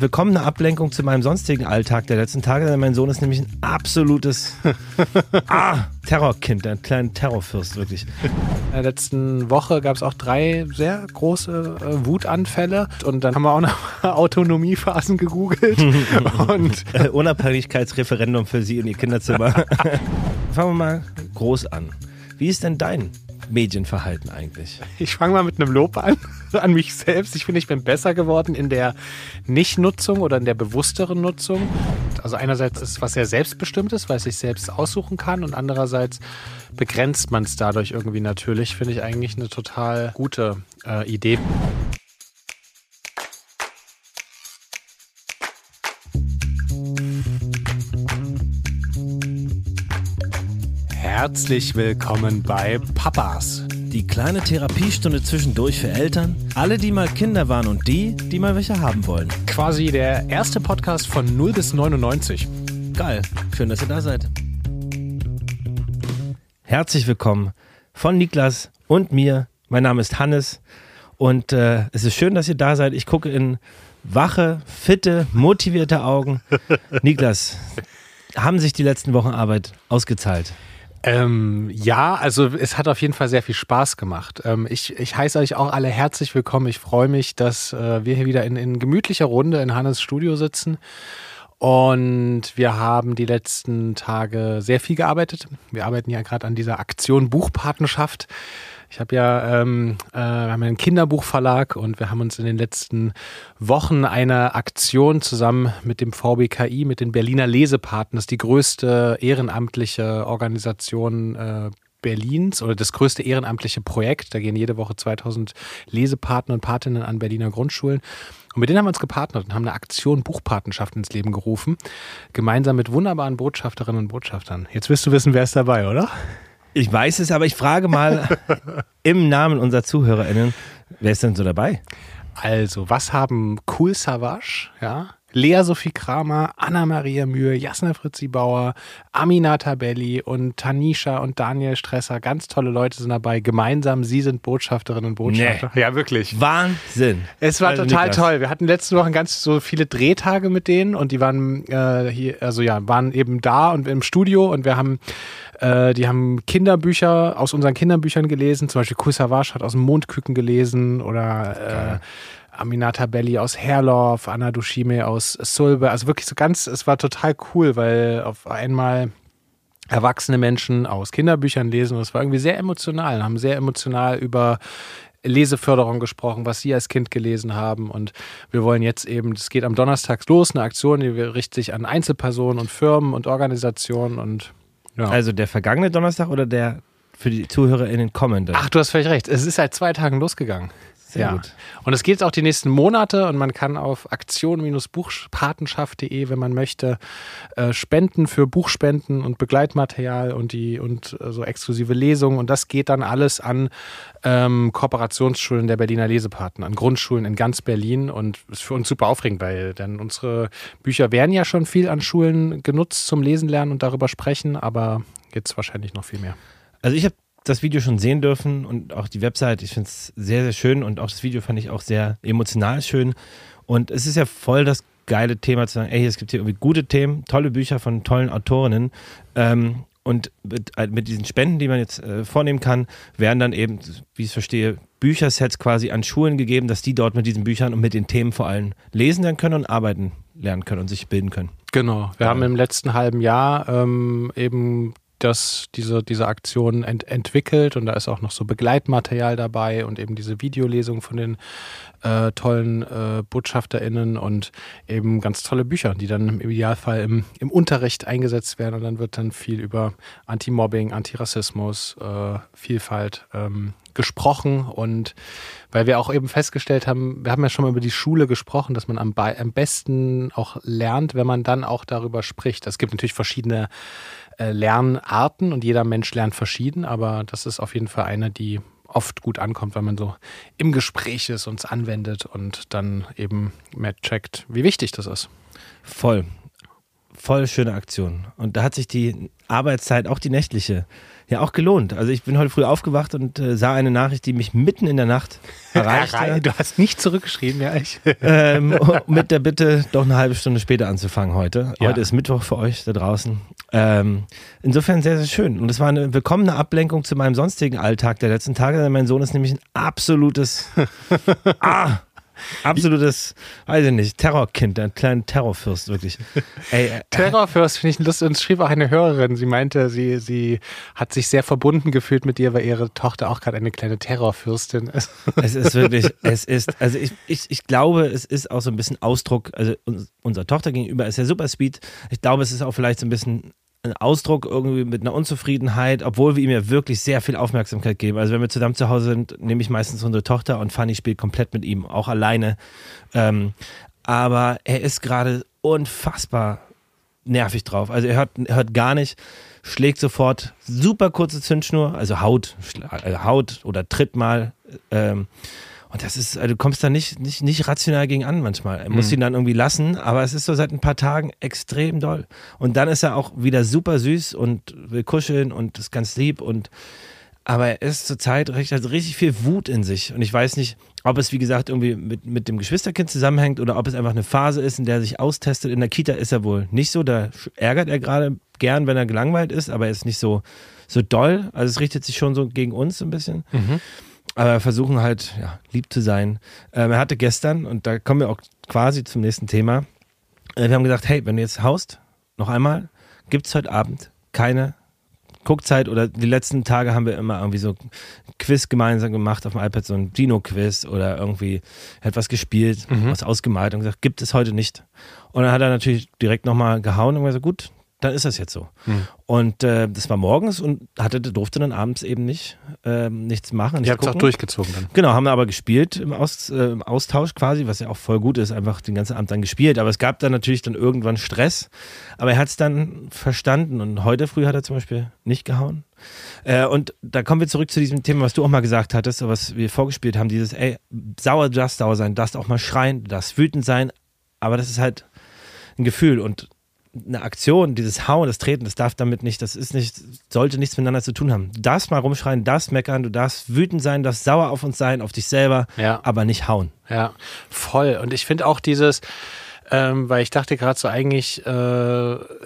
willkommene Ablenkung zu meinem sonstigen Alltag der letzten Tage, denn mein Sohn ist nämlich ein absolutes ah, Terrorkind, ein kleiner Terrorfürst, wirklich. In der letzten Woche gab es auch drei sehr große äh, Wutanfälle und dann haben wir auch noch Autonomiephasen gegoogelt. und äh, Unabhängigkeitsreferendum für Sie und Ihr Kinderzimmer. Fangen wir mal groß an. Wie ist denn dein Medienverhalten eigentlich? Ich fange mal mit einem Lob an, an mich selbst. Ich finde, ich bin besser geworden in der Nichtnutzung oder in der bewussteren Nutzung. Also einerseits ist es was sehr selbstbestimmtes, weil es sich selbst aussuchen kann und andererseits begrenzt man es dadurch irgendwie natürlich. Finde ich eigentlich eine total gute äh, Idee. Herzlich willkommen bei Papas. Die kleine Therapiestunde zwischendurch für Eltern, alle, die mal Kinder waren und die, die mal welche haben wollen. Quasi der erste Podcast von 0 bis 99. Geil, schön, dass ihr da seid. Herzlich willkommen von Niklas und mir. Mein Name ist Hannes und äh, es ist schön, dass ihr da seid. Ich gucke in wache, fitte, motivierte Augen. Niklas, haben sich die letzten Wochen Arbeit ausgezahlt? Ähm, ja, also es hat auf jeden Fall sehr viel Spaß gemacht. Ähm, ich, ich heiße euch auch alle herzlich willkommen. Ich freue mich, dass äh, wir hier wieder in, in gemütlicher Runde in Hannes Studio sitzen. Und wir haben die letzten Tage sehr viel gearbeitet. Wir arbeiten ja gerade an dieser Aktion Buchpatenschaft. Ich habe ja, ähm, äh, wir haben einen Kinderbuchverlag und wir haben uns in den letzten Wochen eine Aktion zusammen mit dem VBKI, mit den Berliner Lesepaten, das ist die größte ehrenamtliche Organisation äh, Berlins oder das größte ehrenamtliche Projekt. Da gehen jede Woche 2000 Lesepaten und Patinnen an Berliner Grundschulen. Und mit denen haben wir uns gepartnert und haben eine Aktion Buchpatenschaft ins Leben gerufen. Gemeinsam mit wunderbaren Botschafterinnen und Botschaftern. Jetzt wirst du wissen, wer ist dabei, oder? Ich weiß es, aber ich frage mal im Namen unserer ZuhörerInnen, wer ist denn so dabei? Also, was haben Cool Savage, ja, Lea Sophie Kramer, Anna-Maria Mühe, Jasna Fritzi Bauer, Aminata Belli und Tanisha und Daniel Stresser. Ganz tolle Leute sind dabei. Gemeinsam, sie sind Botschafterinnen und Botschafter. Nee. Ja, wirklich. Wahnsinn. Es war also total Niklas. toll. Wir hatten letzte Woche ganz so viele Drehtage mit denen und die waren äh, hier, also ja, waren eben da und im Studio und wir haben äh, die haben Kinderbücher aus unseren Kinderbüchern gelesen, zum Beispiel Kusavage hat aus dem Mondküken gelesen oder äh, Aminata Belli aus Herlov, Anna Dushime aus Sulbe. Also wirklich so ganz, es war total cool, weil auf einmal erwachsene Menschen aus Kinderbüchern lesen und es war irgendwie sehr emotional, haben sehr emotional über Leseförderung gesprochen, was Sie als Kind gelesen haben. Und wir wollen jetzt eben, es geht am Donnerstag los, eine Aktion, die richtet sich an Einzelpersonen und Firmen und Organisationen und ja. Also der vergangene Donnerstag oder der für die ZuhörerInnen kommende? Ach, du hast völlig recht. Es ist seit zwei Tagen losgegangen. Sehr ja. gut. Und es geht auch die nächsten Monate und man kann auf aktion-buchpatenschaft.de, wenn man möchte, äh, spenden für Buchspenden und Begleitmaterial und die und äh, so exklusive Lesungen. Und das geht dann alles an ähm, Kooperationsschulen der Berliner Lesepaten, an Grundschulen in ganz Berlin. Und ist für uns super aufregend, weil denn unsere Bücher werden ja schon viel an Schulen genutzt zum Lesen lernen und darüber sprechen, aber jetzt wahrscheinlich noch viel mehr. Also ich habe das Video schon sehen dürfen und auch die Website. Ich finde es sehr, sehr schön und auch das Video fand ich auch sehr emotional schön. Und es ist ja voll das geile Thema zu sagen, ey, es gibt hier irgendwie gute Themen, tolle Bücher von tollen Autorinnen. Ähm, und mit, äh, mit, diesen Spenden, die man jetzt äh, vornehmen kann, werden dann eben, wie ich es verstehe, Büchersets quasi an Schulen gegeben, dass die dort mit diesen Büchern und mit den Themen vor allem lesen lernen können und arbeiten lernen können und sich bilden können. Genau. Wir ja. haben im letzten halben Jahr ähm, eben das, diese, diese Aktion ent, entwickelt und da ist auch noch so Begleitmaterial dabei und eben diese Videolesung von den äh, tollen äh, BotschafterInnen und eben ganz tolle Bücher, die dann im Idealfall im, im Unterricht eingesetzt werden und dann wird dann viel über Anti-Mobbing, Antirassismus, äh, Vielfalt ähm, gesprochen und weil wir auch eben festgestellt haben, wir haben ja schon mal über die Schule gesprochen, dass man am, am besten auch lernt, wenn man dann auch darüber spricht. Es gibt natürlich verschiedene äh, Lernarten und jeder Mensch lernt verschieden, aber das ist auf jeden Fall eine, die oft gut ankommt, weil man so im Gespräch ist und es anwendet und dann eben mehr checkt, wie wichtig das ist. Voll. voll schöne Aktion. Und da hat sich die Arbeitszeit, auch die nächtliche, ja auch gelohnt. Also ich bin heute früh aufgewacht und äh, sah eine Nachricht, die mich mitten in der Nacht erreichte. du hast nicht zurückgeschrieben, ja, ich. ähm, mit der Bitte, doch eine halbe Stunde später anzufangen heute. Ja. Heute ist Mittwoch für euch da draußen. Ähm, insofern sehr, sehr schön. Und es war eine willkommene Ablenkung zu meinem sonstigen Alltag der letzten Tage. Mein Sohn ist nämlich ein absolutes ah, Absolutes, weiß ich nicht, Terrorkind, ein kleiner Terrorfürst, wirklich. Ey, äh, Terrorfürst finde ich lustig. Und schrieb auch eine Hörerin, sie meinte, sie, sie hat sich sehr verbunden gefühlt mit dir, weil ihre Tochter auch gerade eine kleine Terrorfürstin ist. Es ist wirklich, es ist, also ich, ich, ich glaube, es ist auch so ein bisschen Ausdruck, also unserer Tochter gegenüber ist ja super sweet. Ich glaube, es ist auch vielleicht so ein bisschen ein Ausdruck irgendwie mit einer Unzufriedenheit, obwohl wir ihm ja wirklich sehr viel Aufmerksamkeit geben. Also wenn wir zusammen zu Hause sind, nehme ich meistens unsere Tochter und Fanny spielt komplett mit ihm, auch alleine. Ähm, aber er ist gerade unfassbar nervig drauf. Also er hört, hört gar nicht, schlägt sofort super kurze Zündschnur, also haut, äh, haut oder tritt mal. Ähm, und das ist, also du kommst da nicht, nicht, nicht rational gegen an manchmal. Er muss mhm. ihn dann irgendwie lassen, aber es ist so seit ein paar Tagen extrem doll. Und dann ist er auch wieder super süß und will kuscheln und ist ganz lieb und aber er ist zurzeit richtig, also richtig viel Wut in sich. Und ich weiß nicht, ob es, wie gesagt, irgendwie mit, mit dem Geschwisterkind zusammenhängt oder ob es einfach eine Phase ist, in der er sich austestet. In der Kita ist er wohl nicht so. Da ärgert er gerade gern, wenn er gelangweilt ist, aber er ist nicht so, so doll. Also es richtet sich schon so gegen uns ein bisschen. Mhm aber versuchen halt ja, lieb zu sein. Ähm, er hatte gestern, und da kommen wir auch quasi zum nächsten Thema, äh, wir haben gesagt, hey, wenn du jetzt haust, noch einmal, gibt es heute Abend keine Guckzeit oder die letzten Tage haben wir immer irgendwie so Quiz gemeinsam gemacht auf dem iPad, so ein Dino-Quiz oder irgendwie etwas gespielt, mhm. was ausgemalt und gesagt, gibt es heute nicht. Und dann hat er natürlich direkt nochmal gehauen und gesagt, gut, dann ist das jetzt so. Hm. Und äh, das war morgens und hatte, durfte dann abends eben nicht äh, nichts machen. Nicht Ihr habt es auch durchgezogen dann. Genau, haben wir aber gespielt im, Aus, äh, im, Austausch quasi, was ja auch voll gut ist, einfach den ganzen Abend dann gespielt. Aber es gab dann natürlich dann irgendwann Stress. Aber er hat es dann verstanden und heute früh hat er zum Beispiel nicht gehauen. Äh, und da kommen wir zurück zu diesem Thema, was du auch mal gesagt hattest, was wir vorgespielt haben, dieses, ey, sauer, du darfst sauer sein, du darfst auch mal schreien, du darfst wütend sein, aber das ist halt ein Gefühl und eine Aktion, dieses Hauen, das Treten, das darf damit nicht, das ist nicht, sollte nichts miteinander zu tun haben. Du darfst mal rumschreien, darfst meckern, du darfst wütend sein, darfst sauer auf uns sein, auf dich selber, ja. aber nicht hauen. Ja, voll. Und ich finde auch dieses, ähm, weil ich dachte gerade so, eigentlich äh,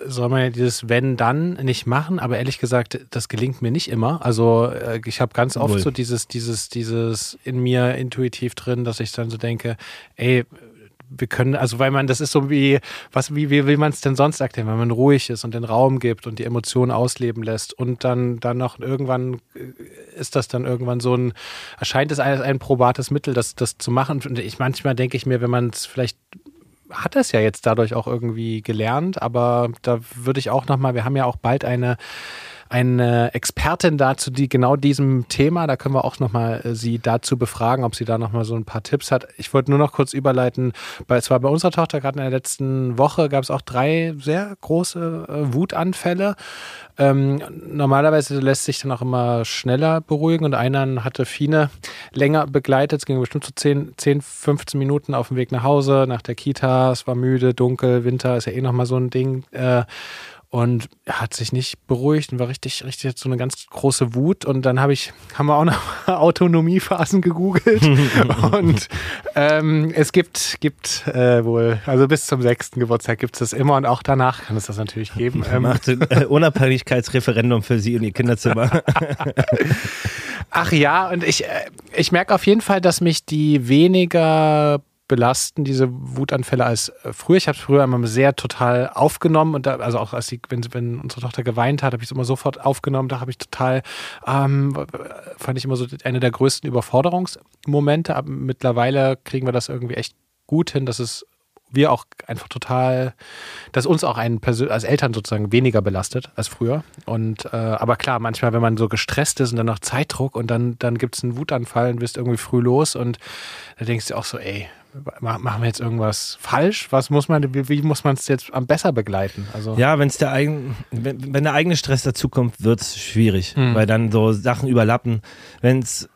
soll man ja dieses Wenn, dann nicht machen, aber ehrlich gesagt, das gelingt mir nicht immer. Also äh, ich habe ganz oft Wohl. so dieses, dieses, dieses in mir intuitiv drin, dass ich dann so denke, ey, wir können, also weil man, das ist so wie, was, wie, wie will man es denn sonst erklären, wenn man ruhig ist und den Raum gibt und die Emotionen ausleben lässt und dann, dann noch irgendwann äh, ist das dann irgendwann so ein, erscheint es als ein probates Mittel, das, das zu machen. Und ich manchmal denke ich mir, wenn man es vielleicht hat es ja jetzt dadurch auch irgendwie gelernt, aber da würde ich auch nochmal, wir haben ja auch bald eine eine Expertin dazu, die genau diesem Thema, da können wir auch nochmal äh, sie dazu befragen, ob sie da nochmal so ein paar Tipps hat. Ich wollte nur noch kurz überleiten, weil es war bei unserer Tochter gerade in der letzten Woche gab es auch drei sehr große äh, Wutanfälle. Ähm, normalerweise lässt sich dann auch immer schneller beruhigen und einer hatte Fine länger begleitet. Es ging bestimmt so 10, 10, 15 Minuten auf dem Weg nach Hause, nach der Kita. Es war müde, dunkel, Winter ist ja eh nochmal so ein Ding. Äh, und hat sich nicht beruhigt und war richtig, richtig so eine ganz große Wut. Und dann habe ich, haben wir auch noch Autonomiephasen gegoogelt. und ähm, es gibt, gibt äh, wohl, also bis zum sechsten Geburtstag gibt es das immer und auch danach kann es das natürlich geben. Ähm, Macht ein äh, Unabhängigkeitsreferendum für Sie und Ihr Kinderzimmer. Ach ja, und ich, äh, ich merke auf jeden Fall, dass mich die weniger belasten, diese Wutanfälle, als äh, früher. Ich habe es früher immer sehr total aufgenommen und da, also auch als die, wenn, wenn unsere Tochter geweint hat, habe ich es immer sofort aufgenommen. Da habe ich total, ähm, fand ich immer so eine der größten Überforderungsmomente. Aber mittlerweile kriegen wir das irgendwie echt gut hin, dass es wir auch einfach total, dass uns auch einen als Eltern sozusagen weniger belastet als früher. Und äh, aber klar, manchmal, wenn man so gestresst ist und dann noch Zeitdruck und dann, dann gibt es einen Wutanfall und bist irgendwie früh los und da denkst du auch so, ey, machen wir jetzt irgendwas falsch? Was muss man, wie, muss man es jetzt am besser begleiten? Also ja, wenn's der eigen, wenn, wenn der eigene Stress dazukommt, wird es schwierig, mhm. weil dann so Sachen überlappen. Wenn es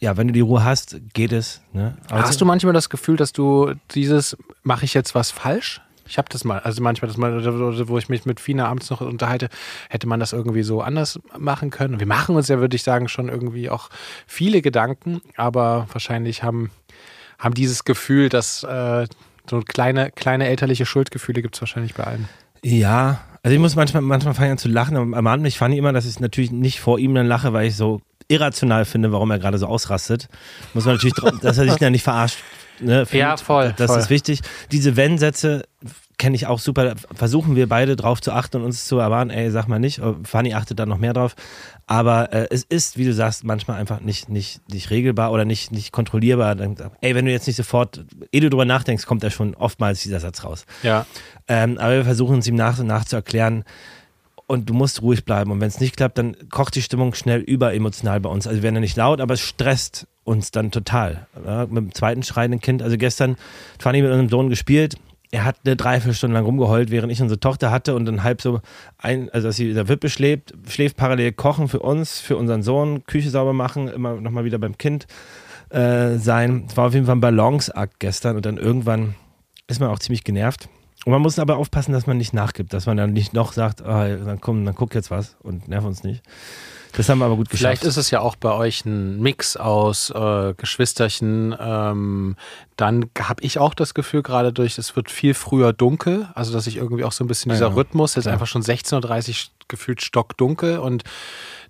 ja, wenn du die Ruhe hast, geht es. Ne? Also, hast du manchmal das Gefühl, dass du dieses, mache ich jetzt was falsch? Ich habe das mal, also manchmal das mal, wo ich mich mit Fina abends noch unterhalte, hätte man das irgendwie so anders machen können. Wir machen uns ja, würde ich sagen, schon irgendwie auch viele Gedanken, aber wahrscheinlich haben, haben dieses Gefühl, dass äh, so kleine, kleine elterliche Schuldgefühle gibt es wahrscheinlich bei allen. Ja, also ich muss manchmal, manchmal fangen an zu lachen. Am Abend ich fand immer, dass ich natürlich nicht vor ihm dann lache, weil ich so irrational finde, warum er gerade so ausrastet. Muss man natürlich, dass er sich dann nicht verarscht. Ne, findet. ja, voll. Das voll. ist wichtig. Diese Wenn-Sätze kenne ich auch super. Versuchen wir beide drauf zu achten und uns zu erwarten, ey, sag mal nicht. Fanny achtet da noch mehr drauf. Aber äh, es ist, wie du sagst, manchmal einfach nicht, nicht, nicht regelbar oder nicht, nicht kontrollierbar. Dann, ey, wenn du jetzt nicht sofort, ehe du drüber nachdenkst, kommt da schon oftmals dieser Satz raus. Ja. Ähm, aber wir versuchen uns ihm nach und nach zu erklären, und du musst ruhig bleiben. Und wenn es nicht klappt, dann kocht die Stimmung schnell über emotional bei uns. Also wir werden ja nicht laut, aber es stresst uns dann total. Ja, mit dem zweiten schreienden Kind. Also gestern Fanny mit unserem Sohn gespielt. Er hat eine Dreiviertelstunde lang rumgeheult, während ich unsere Tochter hatte und dann halb so ein, also dass sie in der Wippe schläft, schläft parallel kochen für uns, für unseren Sohn, Küche sauber machen, immer nochmal wieder beim Kind äh, sein. Es war auf jeden Fall ein Balanceakt gestern und dann irgendwann ist man auch ziemlich genervt. Und man muss aber aufpassen, dass man nicht nachgibt, dass man dann nicht noch sagt, oh, dann komm, dann guck jetzt was und nerv uns nicht. Das haben wir aber gut geschafft. Vielleicht ist es ja auch bei euch ein Mix aus äh, Geschwisterchen. Ähm, dann habe ich auch das Gefühl, gerade durch, es wird viel früher dunkel, also dass ich irgendwie auch so ein bisschen dieser ja, Rhythmus, jetzt ja. einfach schon 16.30 Uhr gefühlt stockdunkel und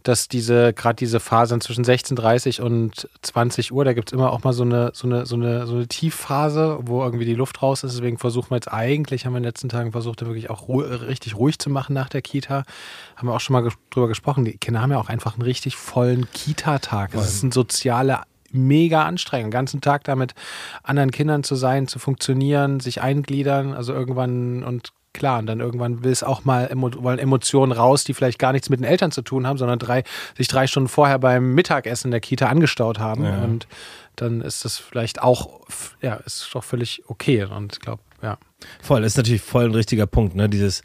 dass diese, gerade diese Phasen zwischen 16.30 und 20 Uhr, da gibt es immer auch mal so eine, so, eine, so, eine, so eine Tiefphase, wo irgendwie die Luft raus ist. Deswegen versuchen wir jetzt eigentlich, haben wir in den letzten Tagen versucht, wirklich auch ru richtig ruhig zu machen nach der Kita. Haben wir auch schon mal ges drüber gesprochen. Die Kinder haben ja auch einfach einen richtig vollen Kita-Tag. Das ist ein soziale mega Anstrengung, den ganzen Tag da mit anderen Kindern zu sein, zu funktionieren, sich eingliedern, also irgendwann und klar, und dann irgendwann will es auch mal wollen Emotionen raus, die vielleicht gar nichts mit den Eltern zu tun haben, sondern drei, sich drei Stunden vorher beim Mittagessen in der Kita angestaut haben. Ja. Und dann ist das vielleicht auch, ja, ist doch völlig okay. Und ich glaube, ja. Voll, das ist natürlich voll ein richtiger Punkt, ne? Dieses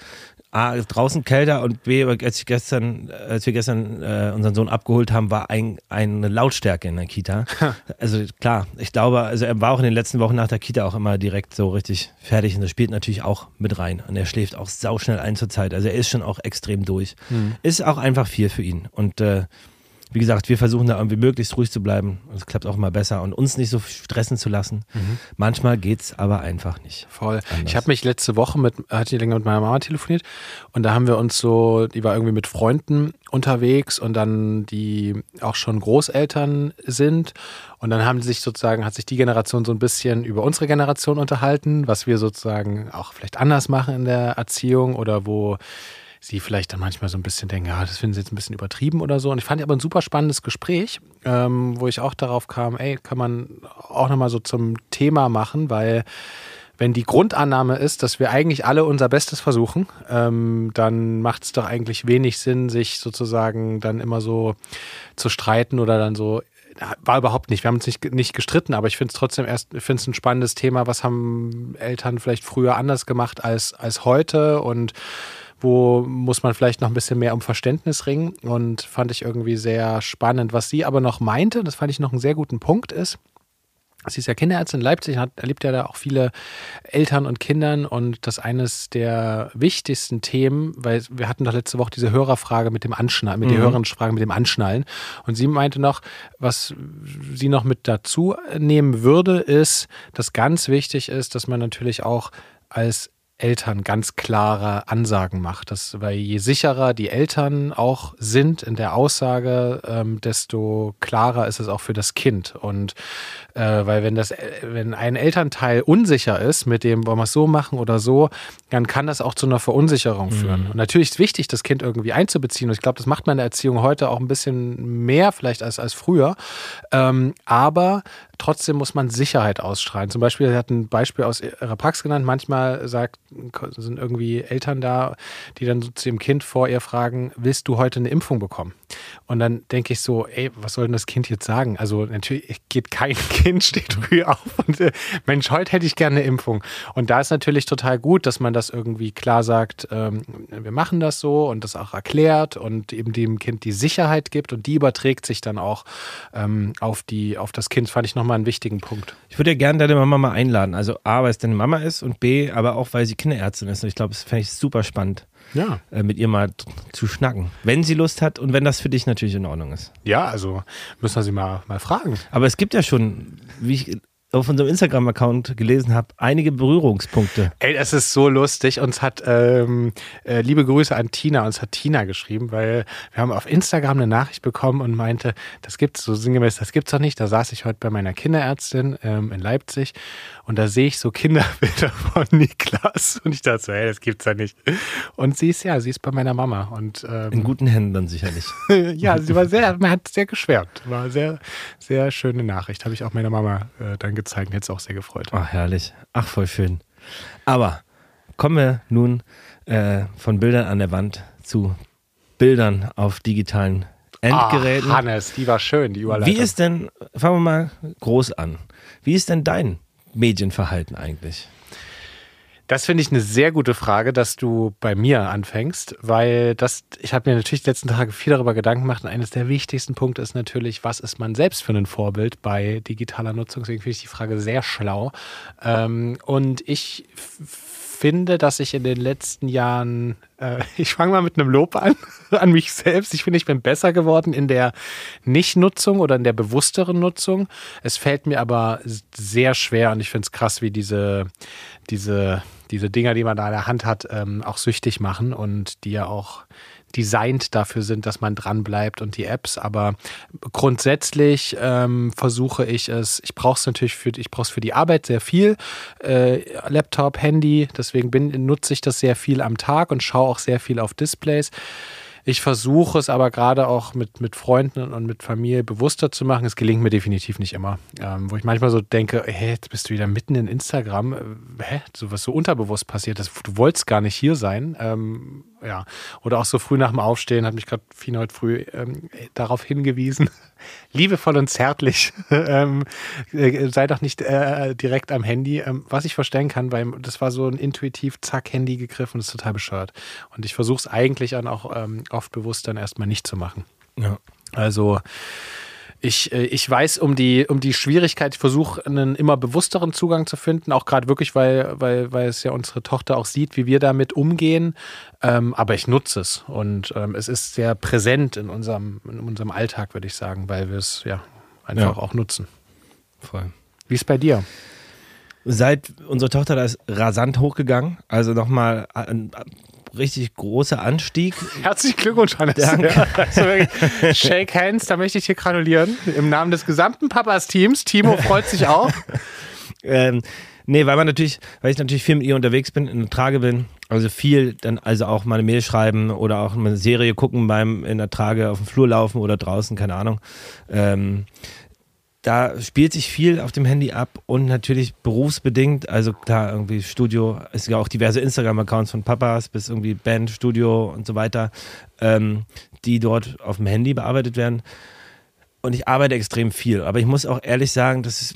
A, draußen kälter und B, als, ich gestern, als wir gestern äh, unseren Sohn abgeholt haben, war ein, eine Lautstärke in der Kita. also klar, ich glaube, also er war auch in den letzten Wochen nach der Kita auch immer direkt so richtig fertig und das spielt natürlich auch mit rein. Und er schläft auch sauschnell ein zur Zeit. Also er ist schon auch extrem durch. Mhm. Ist auch einfach viel für ihn. Und äh, wie gesagt, wir versuchen da irgendwie möglichst ruhig zu bleiben. Es klappt auch immer besser und uns nicht so stressen zu lassen. Mhm. Manchmal geht es aber einfach nicht. Voll. Anders. Ich habe mich letzte Woche mit, hatte ich länger mit meiner Mama telefoniert und da haben wir uns so, die war irgendwie mit Freunden unterwegs und dann die auch schon Großeltern sind und dann haben sich sozusagen, hat sich die Generation so ein bisschen über unsere Generation unterhalten, was wir sozusagen auch vielleicht anders machen in der Erziehung oder wo sie vielleicht dann manchmal so ein bisschen denken, ja, das finden sie jetzt ein bisschen übertrieben oder so. Und ich fand aber ein super spannendes Gespräch, ähm, wo ich auch darauf kam, ey, kann man auch nochmal so zum Thema machen, weil wenn die Grundannahme ist, dass wir eigentlich alle unser Bestes versuchen, ähm, dann macht es doch eigentlich wenig Sinn, sich sozusagen dann immer so zu streiten oder dann so war überhaupt nicht. Wir haben uns nicht, nicht gestritten, aber ich finde es trotzdem erst, finde es ein spannendes Thema. Was haben Eltern vielleicht früher anders gemacht als, als heute? Und wo muss man vielleicht noch ein bisschen mehr um Verständnis ringen und fand ich irgendwie sehr spannend. Was sie aber noch meinte, das fand ich noch einen sehr guten Punkt ist, Sie ist ja Kinderärztin in Leipzig, hat, erlebt ja da auch viele Eltern und Kindern und das eines der wichtigsten Themen, weil wir hatten doch letzte Woche diese Hörerfrage mit dem Anschnallen, mit mhm. der Hörerfrage mit dem Anschnallen und sie meinte noch, was sie noch mit dazu nehmen würde, ist, dass ganz wichtig ist, dass man natürlich auch als Eltern ganz klare Ansagen macht. Das, weil je sicherer die Eltern auch sind in der Aussage, ähm, desto klarer ist es auch für das Kind. Und äh, weil wenn das, wenn ein Elternteil unsicher ist mit dem, wollen wir es so machen oder so, dann kann das auch zu einer Verunsicherung mhm. führen. Und natürlich ist wichtig, das Kind irgendwie einzubeziehen. Und ich glaube, das macht man in der Erziehung heute auch ein bisschen mehr vielleicht als, als früher. Ähm, aber trotzdem muss man Sicherheit ausstrahlen. Zum Beispiel, sie hat ein Beispiel aus ihrer Praxis genannt. Manchmal sagt, sind irgendwie Eltern da, die dann so zu dem Kind vor ihr fragen, willst du heute eine Impfung bekommen? Und dann denke ich so, ey, was soll denn das Kind jetzt sagen? Also natürlich geht kein Kind, steht früh auf und äh, Mensch, heute hätte ich gerne eine Impfung. Und da ist natürlich total gut, dass man das irgendwie klar sagt, ähm, wir machen das so und das auch erklärt und eben dem Kind die Sicherheit gibt und die überträgt sich dann auch ähm, auf, die, auf das Kind. Fand ich nochmal einen wichtigen Punkt. Ich würde ja gerne deine Mama mal einladen. Also A, weil es deine Mama ist und B, aber auch, weil sie Kinderärztin ist. Und ich glaube, das fände ich super spannend ja. äh, mit ihr mal zu schnacken. Wenn sie Lust hat und wenn das für dich natürlich in Ordnung ist. Ja, also müssen wir sie mal, mal fragen. Aber es gibt ja schon, wie ich auf unserem Instagram-Account gelesen habe, einige Berührungspunkte. Ey, das ist so lustig. Uns hat, ähm, äh, liebe Grüße an Tina, uns hat Tina geschrieben, weil wir haben auf Instagram eine Nachricht bekommen und meinte, das gibt's so sinngemäß, das gibt's doch nicht. Da saß ich heute bei meiner Kinderärztin ähm, in Leipzig und da sehe ich so Kinderbilder von Niklas und ich dachte so, hey, das gibt's ja nicht. Und sie ist ja, sie ist bei meiner Mama und ähm, in guten Händen dann sicherlich. ja, sie war sehr, man hat sehr geschwärmt, war sehr, sehr schöne Nachricht. Habe ich auch meiner Mama äh, dann gezeigt, hätte es auch sehr gefreut. Ach herrlich, ach voll schön. Aber kommen wir nun äh, von Bildern an der Wand zu Bildern auf digitalen Endgeräten. Ach, Hannes, die war schön, die Überleitung. Wie ist denn, fangen wir mal groß an, wie ist denn dein Medienverhalten eigentlich? Das finde ich eine sehr gute Frage, dass du bei mir anfängst, weil das, ich habe mir natürlich die letzten Tage viel darüber Gedanken gemacht und eines der wichtigsten Punkte ist natürlich, was ist man selbst für ein Vorbild bei digitaler Nutzung? Deswegen finde ich die Frage sehr schlau. Ähm, und ich finde, dass ich in den letzten Jahren, äh, ich fange mal mit einem Lob an, an mich selbst. Ich finde, ich bin besser geworden in der Nichtnutzung oder in der bewussteren Nutzung. Es fällt mir aber sehr schwer und ich finde es krass, wie diese, diese diese Dinger, die man da in der Hand hat, ähm, auch süchtig machen und die ja auch designt dafür sind, dass man dran bleibt und die Apps. Aber grundsätzlich ähm, versuche ich es. Ich brauche es natürlich für ich brauche es für die Arbeit sehr viel. Äh, Laptop, Handy. Deswegen bin, nutze ich das sehr viel am Tag und schaue auch sehr viel auf Displays. Ich versuche es aber gerade auch mit, mit Freunden und mit Familie bewusster zu machen. Es gelingt mir definitiv nicht immer. Ähm, wo ich manchmal so denke, hey, jetzt bist du wieder mitten in Instagram. Äh, hä? So was so unterbewusst passiert. Das, du wolltest gar nicht hier sein. Ähm, ja. Oder auch so früh nach dem Aufstehen hat mich gerade Fien heute früh ähm, darauf hingewiesen. Liebevoll und zärtlich. ähm, äh, sei doch nicht äh, direkt am Handy. Ähm, was ich verstehen kann, weil das war so ein intuitiv zack Handy gegriffen, das ist total bescheuert. Und ich versuche es eigentlich dann auch ähm, oft bewusst dann erstmal nicht zu machen. Ja. Also ich, äh, ich weiß um die, um die Schwierigkeit, ich versuche einen immer bewussteren Zugang zu finden, auch gerade wirklich, weil, weil, weil es ja unsere Tochter auch sieht, wie wir damit umgehen. Ähm, aber ich nutze es und ähm, es ist sehr präsent in unserem, in unserem Alltag, würde ich sagen, weil wir es ja einfach ja. auch nutzen. Voll. Wie ist es bei dir? Seit unsere Tochter da ist rasant hochgegangen, also nochmal richtig großer Anstieg. Herzlichen Glückwunsch, Hannes. Danke. Ja, also Shake Hands, da möchte ich hier gratulieren. Im Namen des gesamten Papas-Teams. Timo freut sich auch. ähm, nee, weil man natürlich, weil ich natürlich viel mit ihr unterwegs bin, in der Trage bin. Also viel, dann also auch mal eine Mail schreiben oder auch eine Serie gucken beim in der Trage auf dem Flur laufen oder draußen, keine Ahnung. Ähm, da spielt sich viel auf dem Handy ab und natürlich berufsbedingt, also klar, irgendwie Studio, es ja auch diverse Instagram-Accounts von Papas bis irgendwie Band, Studio und so weiter, ähm, die dort auf dem Handy bearbeitet werden. Und ich arbeite extrem viel, aber ich muss auch ehrlich sagen, das ist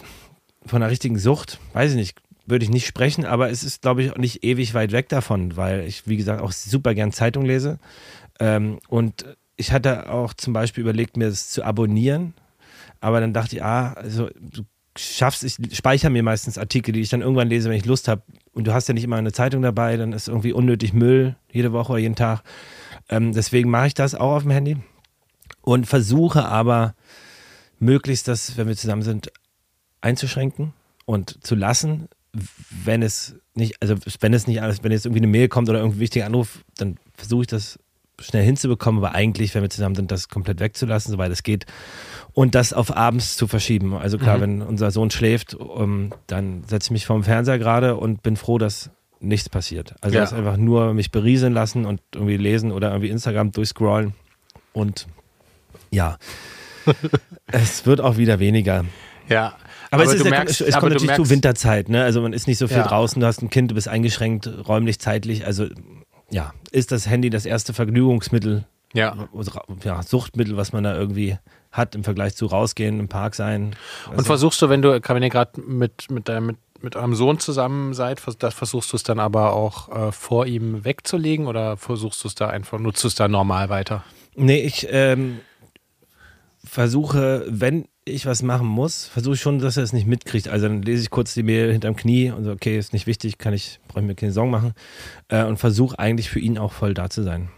von einer richtigen Sucht, weiß ich nicht, würde ich nicht sprechen, aber es ist, glaube ich, nicht ewig weit weg davon, weil ich, wie gesagt, auch super gern Zeitung lese. Ähm, und ich hatte auch zum Beispiel überlegt, mir das zu abonnieren aber dann dachte ich, ah, also du schaffst, ich speichere mir meistens Artikel, die ich dann irgendwann lese, wenn ich Lust habe. Und du hast ja nicht immer eine Zeitung dabei, dann ist irgendwie unnötig Müll jede Woche oder jeden Tag. Ähm, deswegen mache ich das auch auf dem Handy und versuche aber möglichst das, wenn wir zusammen sind, einzuschränken und zu lassen, wenn es nicht, also wenn es nicht alles, wenn jetzt irgendwie eine Mail kommt oder irgendwie wichtiger Anruf, dann versuche ich das schnell hinzubekommen, aber eigentlich, wenn wir zusammen sind, das komplett wegzulassen, soweit es geht und das auf abends zu verschieben. Also klar, mhm. wenn unser Sohn schläft, um, ähm, dann setze ich mich vorm Fernseher gerade und bin froh, dass nichts passiert. Also ja. das einfach nur mich berieseln lassen und irgendwie lesen oder irgendwie Instagram durchscrollen und ja, es wird auch wieder weniger. Ja. Aber, aber es, ist, merkst, es kommt natürlich zu Winterzeit, ne? Also man ist nicht so viel ja. draußen, du hast ein Kind, du bist eingeschränkt, räumlich, zeitlich. Also ja, ist das Handy das erste Vergnügungsmittel Ja. ja, Suchtmittel, was man da irgendwie hat im Vergleich zu rausgehen, im Park sein. Und versuchst du, wenn du, wenn ihr gerade mit, mit, deinem, mit, mit eurem Sohn zusammen seid, das versuchst du es dann aber auch äh, vor ihm wegzulegen oder versuchst du es da einfach, nutzt du es da normal weiter? Nee, ich ähm, versuche, wenn ich was machen muss, versuche ich schon, dass er es nicht mitkriegt. Also dann lese ich kurz die Mail hinterm Knie und so, okay, ist nicht wichtig, kann ich, brauche ich mir keine Sorgen machen. Äh, und versuche eigentlich für ihn auch voll da zu sein.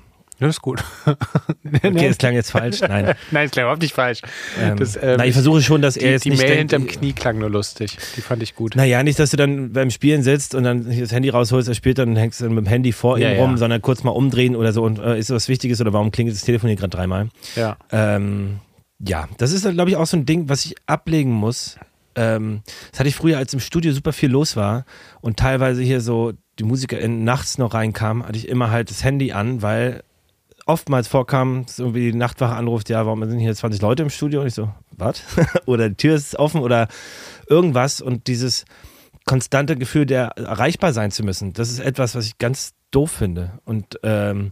Ja, ist gut. okay, es klang jetzt falsch. Nein. Nein, es klang überhaupt nicht falsch. Ähm, das, ähm, nein, ich versuche schon, dass die, er jetzt die nicht. Die Mail hinterm Knie klang nur lustig. Die fand ich gut. Naja, nicht, dass du dann beim Spielen sitzt und dann das Handy rausholst, er spielt, dann hängst du dann mit dem Handy vor ja, ihm rum, ja. sondern kurz mal umdrehen oder so und äh, ist was Wichtiges oder warum klingelt das Telefon hier gerade dreimal? Ja. Ähm, ja, das ist, glaube ich, auch so ein Ding, was ich ablegen muss. Ähm, das hatte ich früher, als im Studio super viel los war und teilweise hier so die Musiker nachts noch reinkamen, hatte ich immer halt das Handy an, weil oftmals vorkam, dass irgendwie die Nachtwache anruft, ja, warum sind hier 20 Leute im Studio? Und ich so, was? oder die Tür ist offen oder irgendwas. Und dieses konstante Gefühl der erreichbar sein zu müssen, das ist etwas, was ich ganz doof finde. Und ähm,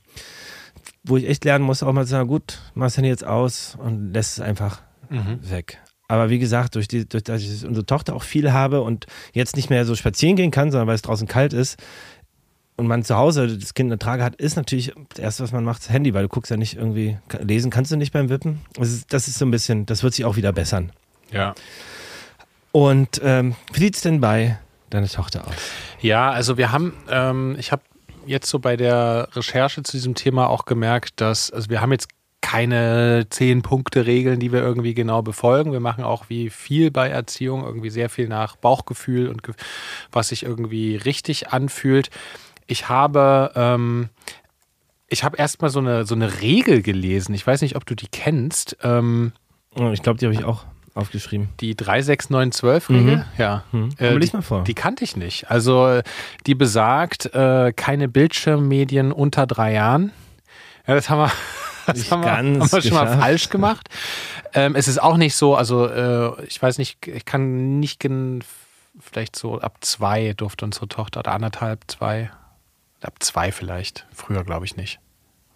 wo ich echt lernen muss, auch mal zu sagen, gut, mach das Handy jetzt aus und lässt es einfach Mhm. weg. Aber wie gesagt, durch, die, durch dass ich unsere Tochter auch viel habe und jetzt nicht mehr so spazieren gehen kann, sondern weil es draußen kalt ist und man zu Hause das Kind in der Trage hat, ist natürlich das Erste, was man macht, das Handy, weil du guckst ja nicht irgendwie, lesen kannst du nicht beim Wippen. Das ist, das ist so ein bisschen, das wird sich auch wieder bessern. Ja. Und ähm, wie sieht es denn bei deiner Tochter aus? Ja, also wir haben, ähm, ich habe jetzt so bei der Recherche zu diesem Thema auch gemerkt, dass, also wir haben jetzt keine zehn Punkte Regeln, die wir irgendwie genau befolgen. Wir machen auch wie viel bei Erziehung irgendwie sehr viel nach Bauchgefühl und was sich irgendwie richtig anfühlt. Ich habe ähm, ich habe erstmal so eine so eine Regel gelesen. Ich weiß nicht, ob du die kennst. Ähm, Ich glaube, die habe ich auch aufgeschrieben. die 36912-Regel, Mhm. ja. Hm. Äh, die, mal vor. die kannte ich nicht. Also die besagt, äh, keine Bildschirmmedien unter drei Jahren. Ja, das haben wir, das haben wir, haben wir schon mal falsch gemacht. Ähm, es ist auch nicht so, also äh, ich weiß nicht, ich kann nicht vielleicht so ab zwei durfte unsere Tochter oder anderthalb, zwei, ab zwei vielleicht. Früher glaube ich nicht.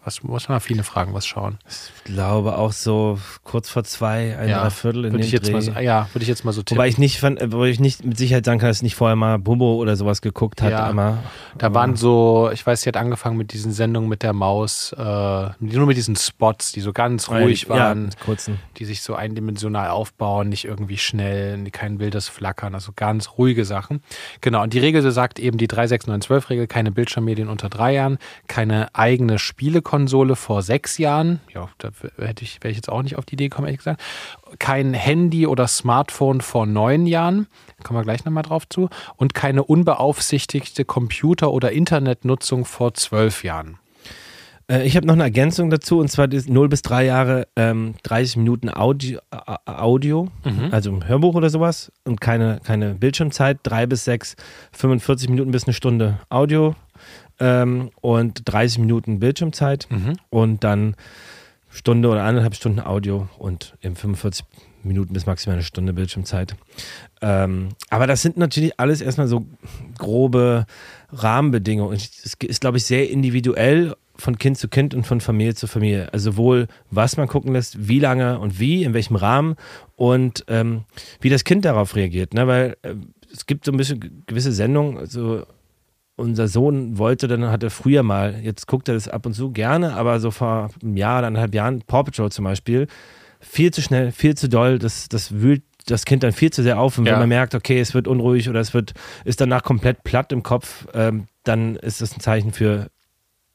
Was muss man viele Fragen, was schauen? Ich glaube auch so kurz vor zwei, ein Dreiviertel in würde ich jetzt Dreh. mal, so- ja, würde ich jetzt mal so tippen. Wobei ich nicht, wo ich nicht mit Sicherheit sagen kann, dass nicht vorher mal Bobo oder sowas geguckt hat. Ja. Immer. Da waren so, ich weiß, sie hat angefangen mit diesen Sendungen mit der Maus, äh, nur mit diesen Spots, die so ganz ruhig waren, Ja, kurzen. die sich so eindimensional aufbauen, nicht irgendwie schnell, kein wildes Flackern, also ganz ruhige Sachen. Genau, und die Regel sagt eben die 36912-Regel, keine Bildschirmmedien unter drei Jahren, keine eigene Spielekonsole vor sechs Jahren, ja, da hätte ich, wäre ich jetzt auch nicht auf die Idee gekommen, ehrlich gesagt, kein Handy oder Smartphone vor neun Jahren, kommen wir gleich nochmal drauf zu, und keine unbeaufsichtigte Computer- oder Internetnutzung vor zwölf Jahren. Äh, ich habe noch eine Ergänzung dazu und zwar das 0 bis 3 Jahre ähm, 30 Minuten Audio, Audio also ein Hörbuch oder sowas und keine, keine Bildschirmzeit. 3 bis 6, 45 Minuten bis eine Stunde Audio ähm, und 30 Minuten Bildschirmzeit und dann Stunde oder anderthalb Stunden Audio und eben 45 Minuten bis maximal eine Stunde Bildschirmzeit. Ähm, aber das sind natürlich alles erstmal so grobe Rahmenbedingungen. Es ist, glaube ich, sehr individuell von Kind zu Kind und von Familie zu Familie. Also sowohl, was man gucken lässt, wie lange und wie, in welchem Rahmen und ähm, wie das Kind darauf reagiert. Ne? Weil äh, es gibt so ein bisschen gewisse Sendungen, also unser Sohn wollte, dann hat er früher mal, jetzt guckt er das ab und zu gerne, aber so vor einem Jahr oder anderthalb Jahren, Paw Patrol zum Beispiel, viel zu schnell, viel zu doll, das, das wühlt das Kind dann viel zu sehr auf und Ja. wenn man merkt, okay, es wird unruhig oder es wird, ist danach komplett platt im Kopf, ähm, dann ist das ein Zeichen für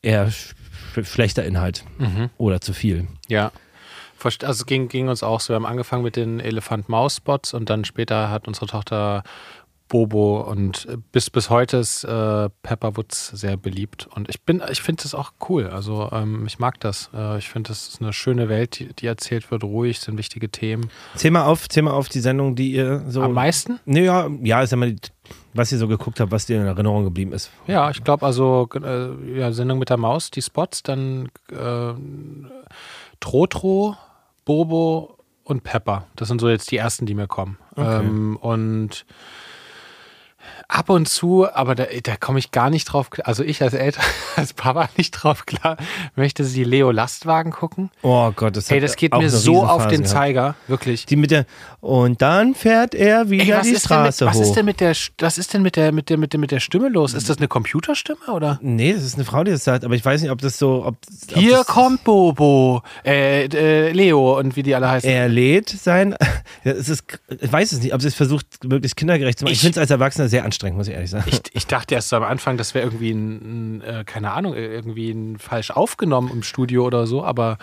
eher sch schlechter Inhalt oder zu viel. Ja. Also es ging, ging uns auch so. Wir haben angefangen mit den Elefant-Maus-Spots und dann später hat unsere Tochter Bobo und äh, bis, bis heute ist äh, Pepperwoods sehr beliebt. Und ich bin, ich finde das auch cool. Also ähm, ich mag das. Äh, ich finde, das ist eine schöne Welt, die, die erzählt wird, ruhig, sind wichtige Themen. Zähl mal auf, zähl mal auf die Sendung, die ihr so. Am meisten? Nee, ja, ist ja mal, was ihr so geguckt habt, was dir in Erinnerung geblieben ist. Ja, ich glaube also äh, ja, Sendung mit der Maus, die Spots, dann äh, Trotro, Bobo und Pepper. Das sind so jetzt die ersten, die mir kommen. Okay. Ähm, und Ab und zu, aber da, da komme ich gar nicht drauf. Also ich als Eltern, als Papa nicht drauf klar. Möchte sie Leo Lastwagen gucken? Oh Gott, das Ey, das geht mir so auf den gehabt. Zeiger, wirklich. Die mit der und dann fährt er wieder Ey, die Straße mit, hoch. Was ist denn mit der was ist denn mit der mit der mit der mit der Stimme los? Ist das eine Computerstimme oder? Nee, das ist eine Frau, die das sagt, aber ich weiß nicht, ob das so ob, ob Hier kommt Bobo. Äh, äh, Leo und wie die alle heißen. Er lädt sein es ist ich weiß es nicht, ob sie es versucht möglichst kindergerecht zu machen. Ich, ich finde es als Erwachsener sehr anstrengend, muss ich ehrlich sagen. Ich, ich dachte erst so am Anfang, das wäre irgendwie ein, ein, äh, keine Ahnung, irgendwie ein falsch aufgenommen im Studio oder so, aber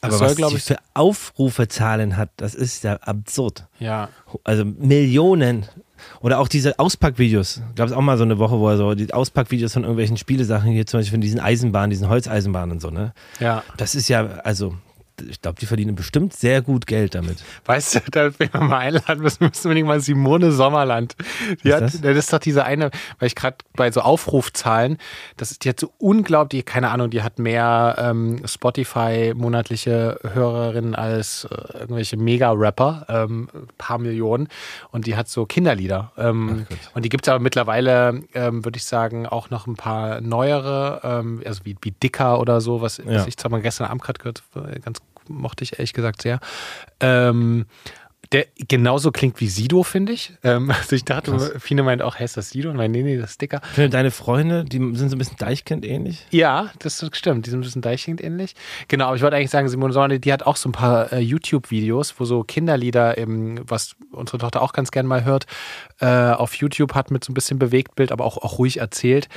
das aber soll, was sie für Aufrufezahlen hat, das ist ja absurd. Ja. Also Millionen. Oder auch diese Auspackvideos. Gab es auch mal so eine Woche, wo er so die Auspackvideos von irgendwelchen Spielesachen hier zum Beispiel von diesen Eisenbahnen, diesen Holzeisenbahnen und so, ne? Ja. Das ist ja, also ich glaube, die verdienen bestimmt sehr gut Geld damit. Weißt du, da wir mal einladen müssen, müssen wir mal Simone Sommerland. Die hat, das? das? ist doch diese eine, weil ich gerade bei so Aufrufzahlen, das ist, die hat so unglaublich, keine Ahnung, die hat mehr ähm, Spotify monatliche Hörerinnen als äh, irgendwelche Mega-Rapper, ähm, paar Millionen. Und die hat so Kinderlieder. Ähm, und die gibt es aber mittlerweile, ähm, würde ich sagen, auch noch ein paar neuere, ähm, also wie, wie Dicker oder so, was, ja. was ich zwar mal gestern Abend gerade gehört, ganz mochte ich ehrlich gesagt sehr. Ähm, der genauso klingt wie Sido, finde ich. Ähm, also ich dachte, Krass. viele meinen auch, hey, ist das Sido? Und mein, nee, nee, das ist finde, deine Freunde, die sind so ein bisschen Deichkind ähnlich. Ja, das stimmt. Die sind ein bisschen Deichkind ähnlich. Genau, aber ich wollte eigentlich sagen, Simone Sonne, die hat auch so ein paar äh, YouTube-Videos, wo so Kinderlieder, eben, was unsere Tochter auch ganz gerne mal hört, äh, auf YouTube hat mit so ein bisschen Bewegtbild, aber auch, auch ruhig erzählt.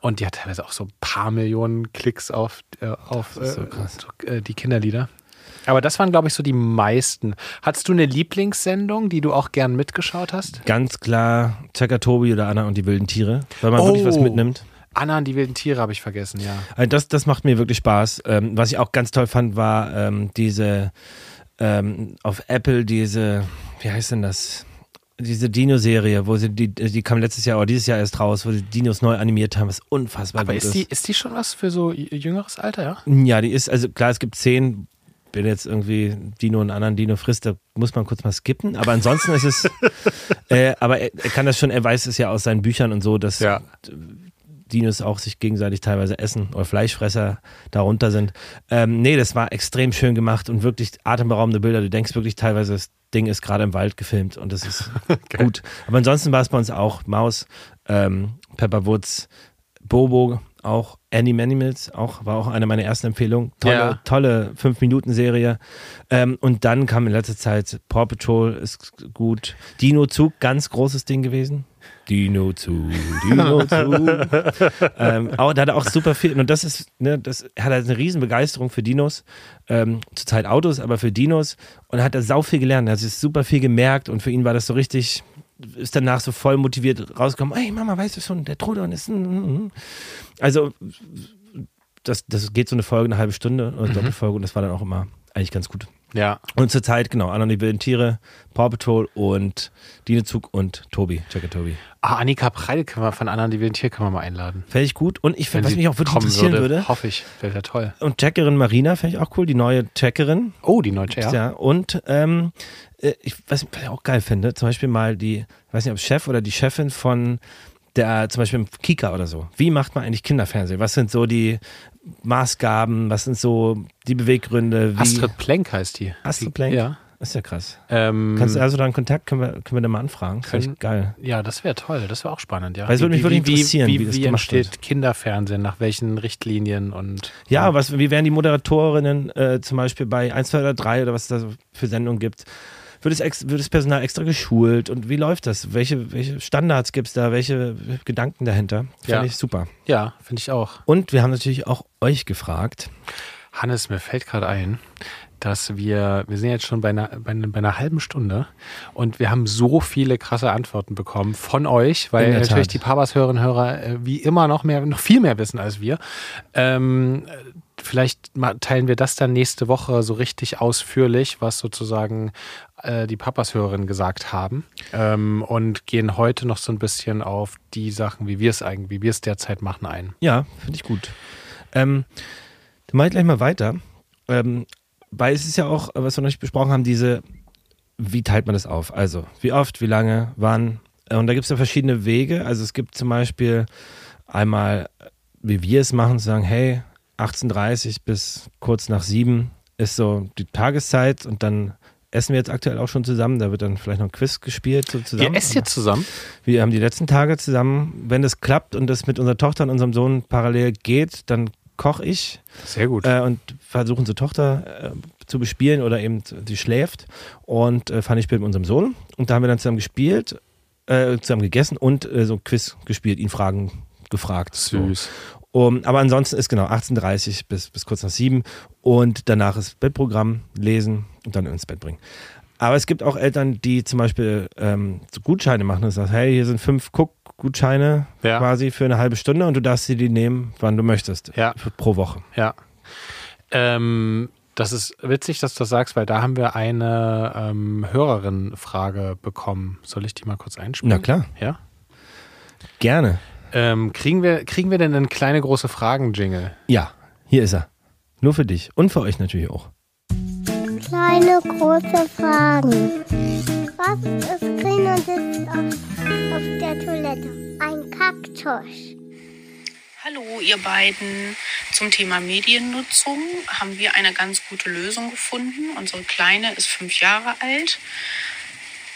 Und die hat teilweise auch so ein paar Millionen Klicks auf, äh, auf so äh, die Kinderlieder. Aber das waren, glaube ich, so die meisten. Hattest du eine Lieblingssendung, die du auch gern mitgeschaut hast? Ganz klar Checker Tobi oder Anna und die wilden Tiere, weil man oh. wirklich was oh. mitnimmt. Anna und die wilden Tiere habe ich vergessen, ja. Also das, das macht mir wirklich Spaß. Ähm, was ich auch ganz toll fand, war ähm, diese ähm, auf Apple diese, wie heißt denn das? Diese Dino-Serie, wo sie die, die kam letztes Jahr oder dieses Jahr erst raus, wo sie Dinos neu animiert haben, was unfassbar Aber gut ist. Aber ist, ist die schon was für so jüngeres Alter, ja? Ja, die ist, also klar, es gibt zehn wenn jetzt irgendwie Dino einen anderen Dino frisst, da muss man kurz mal skippen. Aber ansonsten ist es, äh, aber er, er, kann das schon, er weiß es ja aus seinen Büchern und so, dass ja. Dinos auch sich gegenseitig teilweise essen oder Fleischfresser darunter sind. Ähm, nee, das war extrem schön gemacht und wirklich atemberaubende Bilder. Du denkst wirklich teilweise, das Ding ist gerade im Wald gefilmt und das ist okay. gut. Aber ansonsten war es bei uns auch Maus, ähm, Pepper Woods, Bobo, auch Animanimals, auch, war auch eine meiner ersten Empfehlungen. Tolle, ja. tolle 5-Minuten-Serie. Ähm, und dann kam in letzter Zeit Paw Patrol, ist gut. Dino Zug, ganz großes Ding gewesen. Dino Zug, Dino Zug. ähm, auch, da hat er auch super viel, und das ist, ne, das hat er eine riesen Begeisterung für Dinos. Ähm, zurzeit Autos, aber für Dinos. Und hat er sau viel gelernt. Er hat sich super viel gemerkt und für ihn war das so richtig, ist danach so voll motiviert rausgekommen, hey Mama, weißt du schon, der Trudon ist. Also, das, das geht so eine Folge, eine halbe Stunde oder mhm. Doppelfolge und das war dann auch immer eigentlich ganz gut. Ja. Und zur Zeit, genau, Anna die wilden Tiere, Paw Patrol und Dinezug und Tobi, Checker Tobi. Ah, Annika Preil können wir von Anna die wilden Tiere können wir mal einladen. Fände ich gut. Und ich, was mich auch wirklich interessieren würde, würde, Hoffe ich, wäre ja toll. Und Checkerin Marina fände ich auch cool, die neue Checkerin. Oh, die neue Checkerin. Ja. Und ähm, äh, ich, was, was ich auch geil finde, zum Beispiel mal die, ich weiß nicht, ob Chef oder die Chefin von der, zum Beispiel im Kika oder so. Wie macht man eigentlich Kinderfernsehen? Was sind so die Maßgaben? Was sind so die Beweggründe? Wie Astrid Plenk heißt die. Astrid Plenk? Ja. ist ja krass. Ähm, Kannst du also da einen Kontakt, können wir, können wir da mal anfragen? Das wäre geil. Ja, das wäre toll. Das wäre auch spannend, ja. Weil es würde mich wirklich interessieren, wie, wie, wie, wie entsteht wird. Kinderfernsehen, nach welchen Richtlinien und. Ja, ja. was, wie wären die Moderatorinnen äh, zum Beispiel bei 1, 2 oder 3 oder was es da für Sendungen gibt? Wird das, wird das Personal extra geschult und wie läuft das? Welche, welche Standards gibt es da? Welche Gedanken dahinter? Finde ja. ich super. Ja, finde ich auch. Und wir haben natürlich auch euch gefragt. Hannes, mir fällt gerade ein, dass wir, wir sind jetzt schon bei einer, bei, einer, bei einer, halben Stunde und wir haben so viele krasse Antworten bekommen von euch, weil natürlich Tat. die Papas-Hörerinnen und Hörer äh, wie immer noch mehr, noch viel mehr wissen als wir. Ähm, vielleicht teilen wir das dann nächste Woche so richtig ausführlich, was sozusagen äh, die Papas-Hörerinnen gesagt haben ähm, und gehen heute noch so ein bisschen auf die Sachen, wie wir es eigentlich, wie wir es derzeit machen, ein. Ja, finde ich gut. Ähm, dann mache ich gleich mal weiter. Ähm, weil es ist ja auch, was wir noch nicht besprochen haben, diese, wie teilt man das auf? Also, wie oft, wie lange, wann, Und da gibt es ja verschiedene Wege. Also es gibt zum Beispiel einmal, wie wir es machen, zu sagen, hey, 18.30 bis kurz nach sieben ist so die Tageszeit und dann essen wir jetzt aktuell auch schon zusammen. Da wird dann vielleicht noch ein Quiz gespielt. So zusammen. Ihr esst jetzt zusammen? Wir haben die letzten Tage zusammen. Wenn das klappt und das mit unserer Tochter und unserem Sohn parallel geht, dann koche ich. Sehr gut. Äh, und versuche unsere Tochter äh, zu bespielen oder eben sie schläft. Und äh, fand ich mit unserem Sohn. Und da haben wir dann zusammen gespielt, äh, zusammen gegessen und äh, so ein Quiz gespielt, ihn Fragen gefragt. Süß. So. Um, aber ansonsten ist genau 18.30 bis, bis kurz nach sieben und danach ist Bettprogramm, lesen und dann ins Bett bringen. Aber es gibt auch Eltern, die zum Beispiel ähm, so Gutscheine machen und sagen, hey, hier sind fünf Cook-Gutscheine Ja. quasi für eine halbe Stunde und du darfst dir die nehmen, wann du möchtest. Ja. Für, pro Woche. Ja. Ähm, das ist witzig, dass du das sagst, weil da haben wir eine ähm, Hörerin-Frage bekommen. Soll ich die mal kurz einspielen? Na klar, Ja. gerne. Ähm, kriegen, wir, kriegen wir denn einen kleine große Fragen-Jingle? Ja, hier ist er. Nur für dich und für euch natürlich auch. Kleine große Fragen. Was ist grün und sitzt auf, auf der Toilette? Ein Kaktus. Hallo, ihr beiden. Zum Thema Mediennutzung haben wir eine ganz gute Lösung gefunden. Unsere Kleine ist fünf Jahre alt,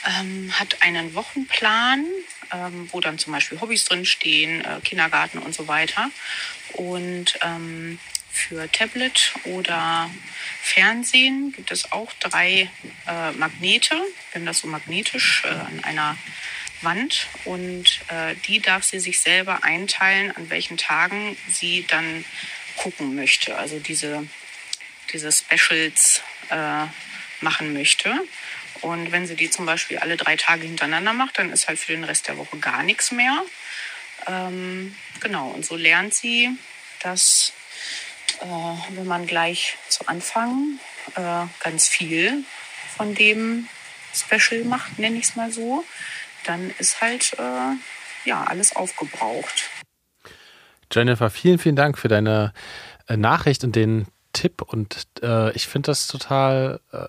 ähm, hat einen Wochenplan, ähm, wo dann zum Beispiel Hobbys drinstehen, äh, Kindergarten und so weiter. Und ähm, für Tablet oder Fernsehen gibt es auch drei äh, Magnete. Wir haben das so magnetisch äh, an einer Wand und äh, die darf sie sich selber einteilen, an welchen Tagen sie dann gucken möchte. Also diese, diese Specials äh, machen möchte. Und wenn sie die zum Beispiel alle drei Tage hintereinander macht, dann ist halt für den Rest der Woche gar nichts mehr. Ähm, genau, und so lernt sie, dass äh, wenn man gleich zu Anfang äh, ganz viel von dem Special macht, nenne ich es mal so, dann ist halt äh, ja alles aufgebraucht. Jennifer, vielen, vielen Dank für deine äh, Nachricht und den Tipp. Und äh, ich finde das total äh,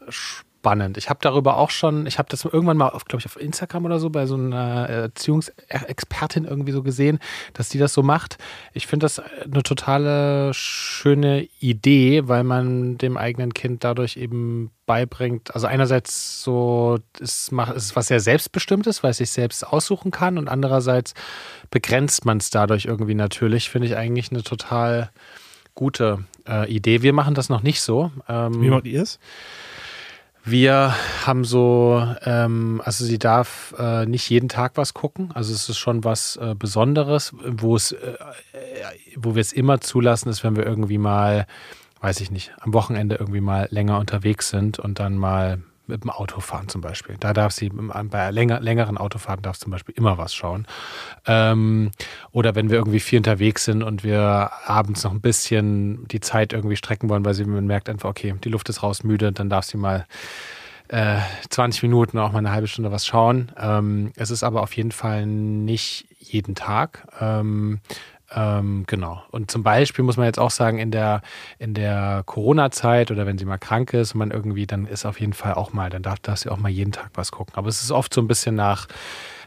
spannend. Ich habe darüber auch schon, ich habe das irgendwann mal, glaube ich, auf Instagram oder so bei so einer Erziehungsexpertin irgendwie so gesehen, dass die das so macht. Ich finde das eine totale schöne Idee, weil man dem eigenen Kind dadurch eben beibringt. Also einerseits so, es ist was sehr selbstbestimmtes, weil es sich selbst aussuchen kann und andererseits begrenzt man es dadurch irgendwie natürlich. Finde ich eigentlich eine total gute äh, Idee. Wir machen das noch nicht so. Ähm, Wie macht ihr es? Wir haben so, ähm, also sie darf äh, nicht jeden Tag was gucken. Also es ist schon was äh, Besonderes, wo es, äh, wo wir es immer zulassen, ist, wenn wir irgendwie mal, weiß ich nicht, am Wochenende irgendwie mal länger unterwegs sind und dann mal mit dem Auto fahren zum Beispiel. Da darf sie bei länger, längeren Autofahrten darf zum Beispiel immer was schauen. Ähm, oder wenn wir irgendwie viel unterwegs sind und wir abends noch ein bisschen die Zeit irgendwie strecken wollen, weil sie man merkt einfach, okay, die Luft ist raus, müde, dann darf sie mal äh, 20 Minuten, auch mal eine halbe Stunde was schauen. Ähm, es ist aber auf jeden Fall nicht jeden Tag. Ähm, ähm, genau. Und zum Beispiel muss man jetzt auch sagen, in der, in der Corona-Zeit oder wenn sie mal krank ist und man irgendwie, dann ist auf jeden Fall auch mal, dann darf, darf sie auch mal jeden Tag was gucken. Aber es ist oft so ein bisschen nach,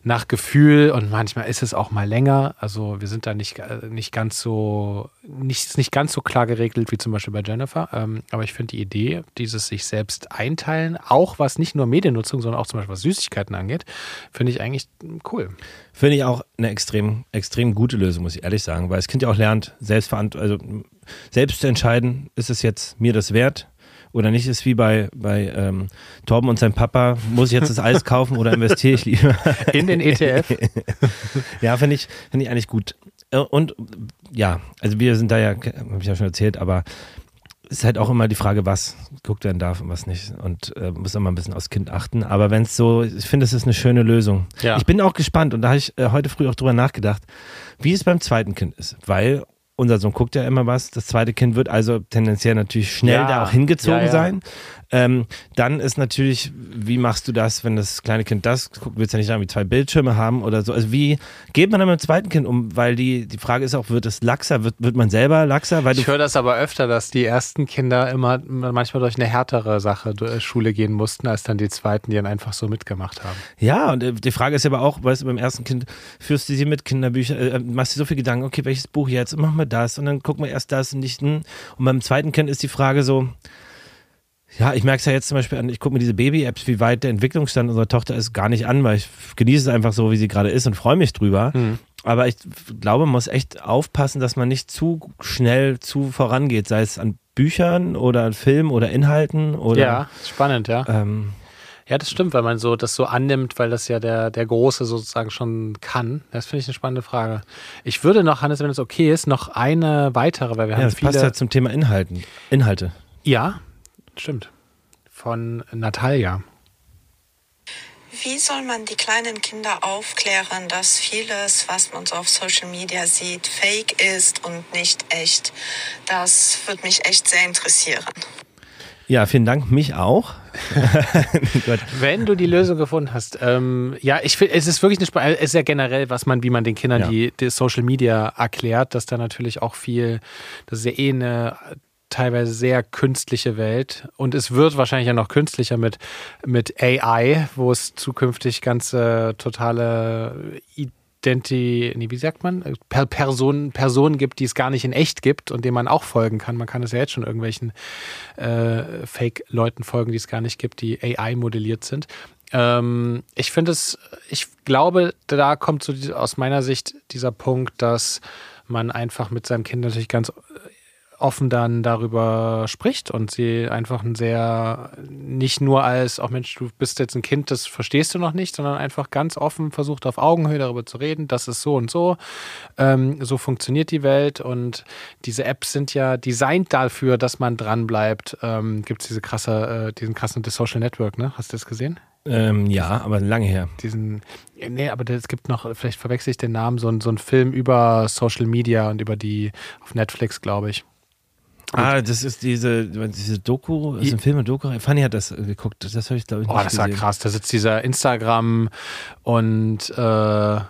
nach Gefühl und manchmal ist es auch mal länger. Also wir sind da nicht, äh, nicht ganz so, nicht, nicht ganz so klar geregelt wie zum Beispiel bei Jennifer. Ähm, aber ich finde die Idee, dieses sich selbst einteilen, auch was nicht nur Mediennutzung, sondern auch zum Beispiel was Süßigkeiten angeht, finde ich eigentlich cool. Finde ich auch eine extrem, extrem gute Lösung, muss ich ehrlich sagen, weil das Kind ja auch lernt, selbstverant also selbst zu entscheiden, ist es jetzt mir das wert oder nicht, ist wie bei, bei ähm, Torben und seinem Papa, muss ich jetzt das Eis kaufen oder investiere ich lieber? In den ETF? ja, finde ich, finde ich eigentlich gut. Äh, Und ja, also wir sind da ja, habe ich ja schon erzählt, aber es ist halt auch immer die Frage, was geguckt werden darf und was nicht. Und äh, muss immer ein bisschen aufs Kind achten. Aber wenn es so, ich finde, es ist eine schöne Lösung. Ja. Ich bin auch gespannt und da habe ich äh, heute früh auch drüber nachgedacht, wie es beim zweiten Kind ist. Weil unser Sohn guckt ja immer was. Das zweite Kind wird also tendenziell natürlich schnell Ja. da auch hingezogen Ja, ja. sein. Ähm, dann ist natürlich, wie machst du das, wenn das kleine Kind das guckt, willst du ja nicht irgendwie zwei Bildschirme haben oder so. Also wie geht man dann mit dem zweiten Kind um? Weil die, die Frage ist auch, wird es laxer? Wird, wird man selber laxer? Weil du Ich höre das aber öfter, dass die ersten Kinder immer manchmal durch eine härtere Sache durch Schule gehen mussten, als dann die zweiten, die dann einfach so mitgemacht haben. Ja, und äh, die Frage ist ja aber auch, weißt du, beim ersten Kind führst du sie mit Kinderbüchern, äh, machst dir so viel Gedanken, okay, welches Buch jetzt und machen wir das und dann gucken wir erst das und nicht. hm. Und beim zweiten Kind ist die Frage so, ja, ich merke es ja jetzt zum Beispiel an, ich gucke mir diese Baby-Apps, wie weit der Entwicklungsstand unserer Tochter ist, gar nicht an, weil ich genieße es einfach so, wie sie gerade ist und freue mich drüber. Aber ich glaube, man muss echt aufpassen, dass man nicht zu schnell zu vorangeht, sei es an Büchern oder an Filmen oder Inhalten oder. ja, spannend, ja. Ähm, Ja, das stimmt, weil man so das so annimmt, weil das ja der, der Große sozusagen schon kann. Das finde ich eine spannende Frage. Ich würde noch, Hannes, wenn es okay ist, noch eine weitere, weil wir ja, haben das viele. passt ja zum Thema Inhalten. Inhalte. ja, stimmt. Von Natalia. Wie soll man die kleinen Kinder aufklären, dass vieles, was man so auf Social Media sieht, fake ist und nicht echt? Das würde mich echt sehr interessieren. Ja, vielen Dank. Mich auch. Wenn du die Lösung gefunden hast, ähm, ja, ich finde, es ist wirklich eine Sp es ist ja generell, was man, wie man den Kindern Ja. die, die Social Media erklärt, dass da natürlich auch viel, das ist ja eh eine teilweise sehr künstliche Welt und es wird wahrscheinlich ja noch künstlicher mit, mit AI, wo es zukünftig ganze totale Identi, nee, wie sagt man, per Person, Personen gibt, die es gar nicht in echt gibt und denen man auch folgen kann. Man kann es ja jetzt schon irgendwelchen äh, Fake-Leuten folgen, die es gar nicht gibt, die AI modelliert sind. Ähm, ich finde es, ich glaube, da kommt so aus meiner Sicht dieser Punkt, dass man einfach mit seinem Kind natürlich ganz offen dann darüber spricht und sie einfach ein sehr, nicht nur als, auch Mensch, du bist jetzt ein Kind, das verstehst du noch nicht, sondern einfach ganz offen versucht auf Augenhöhe darüber zu reden, das ist so und so, ähm, so funktioniert die Welt und diese Apps sind ja designt dafür, dass man dran bleibt. Ähm, Gibt es diese krasse, äh, diesen krassen The Social Network, ne? Hast du das gesehen? Ähm, ja, aber lange her. diesen, nee, aber es gibt noch, vielleicht verwechsel ich den Namen, so, ein- so ein Film über Social Media und über die, auf Netflix, glaube ich. Ah, das ist diese, diese Doku, das ist ein Film und Doku. Fanny hat das äh, geguckt. Das habe ich, glaube ich, nicht Oh, das war gesehen. krass. Da sitzt dieser Instagram und äh,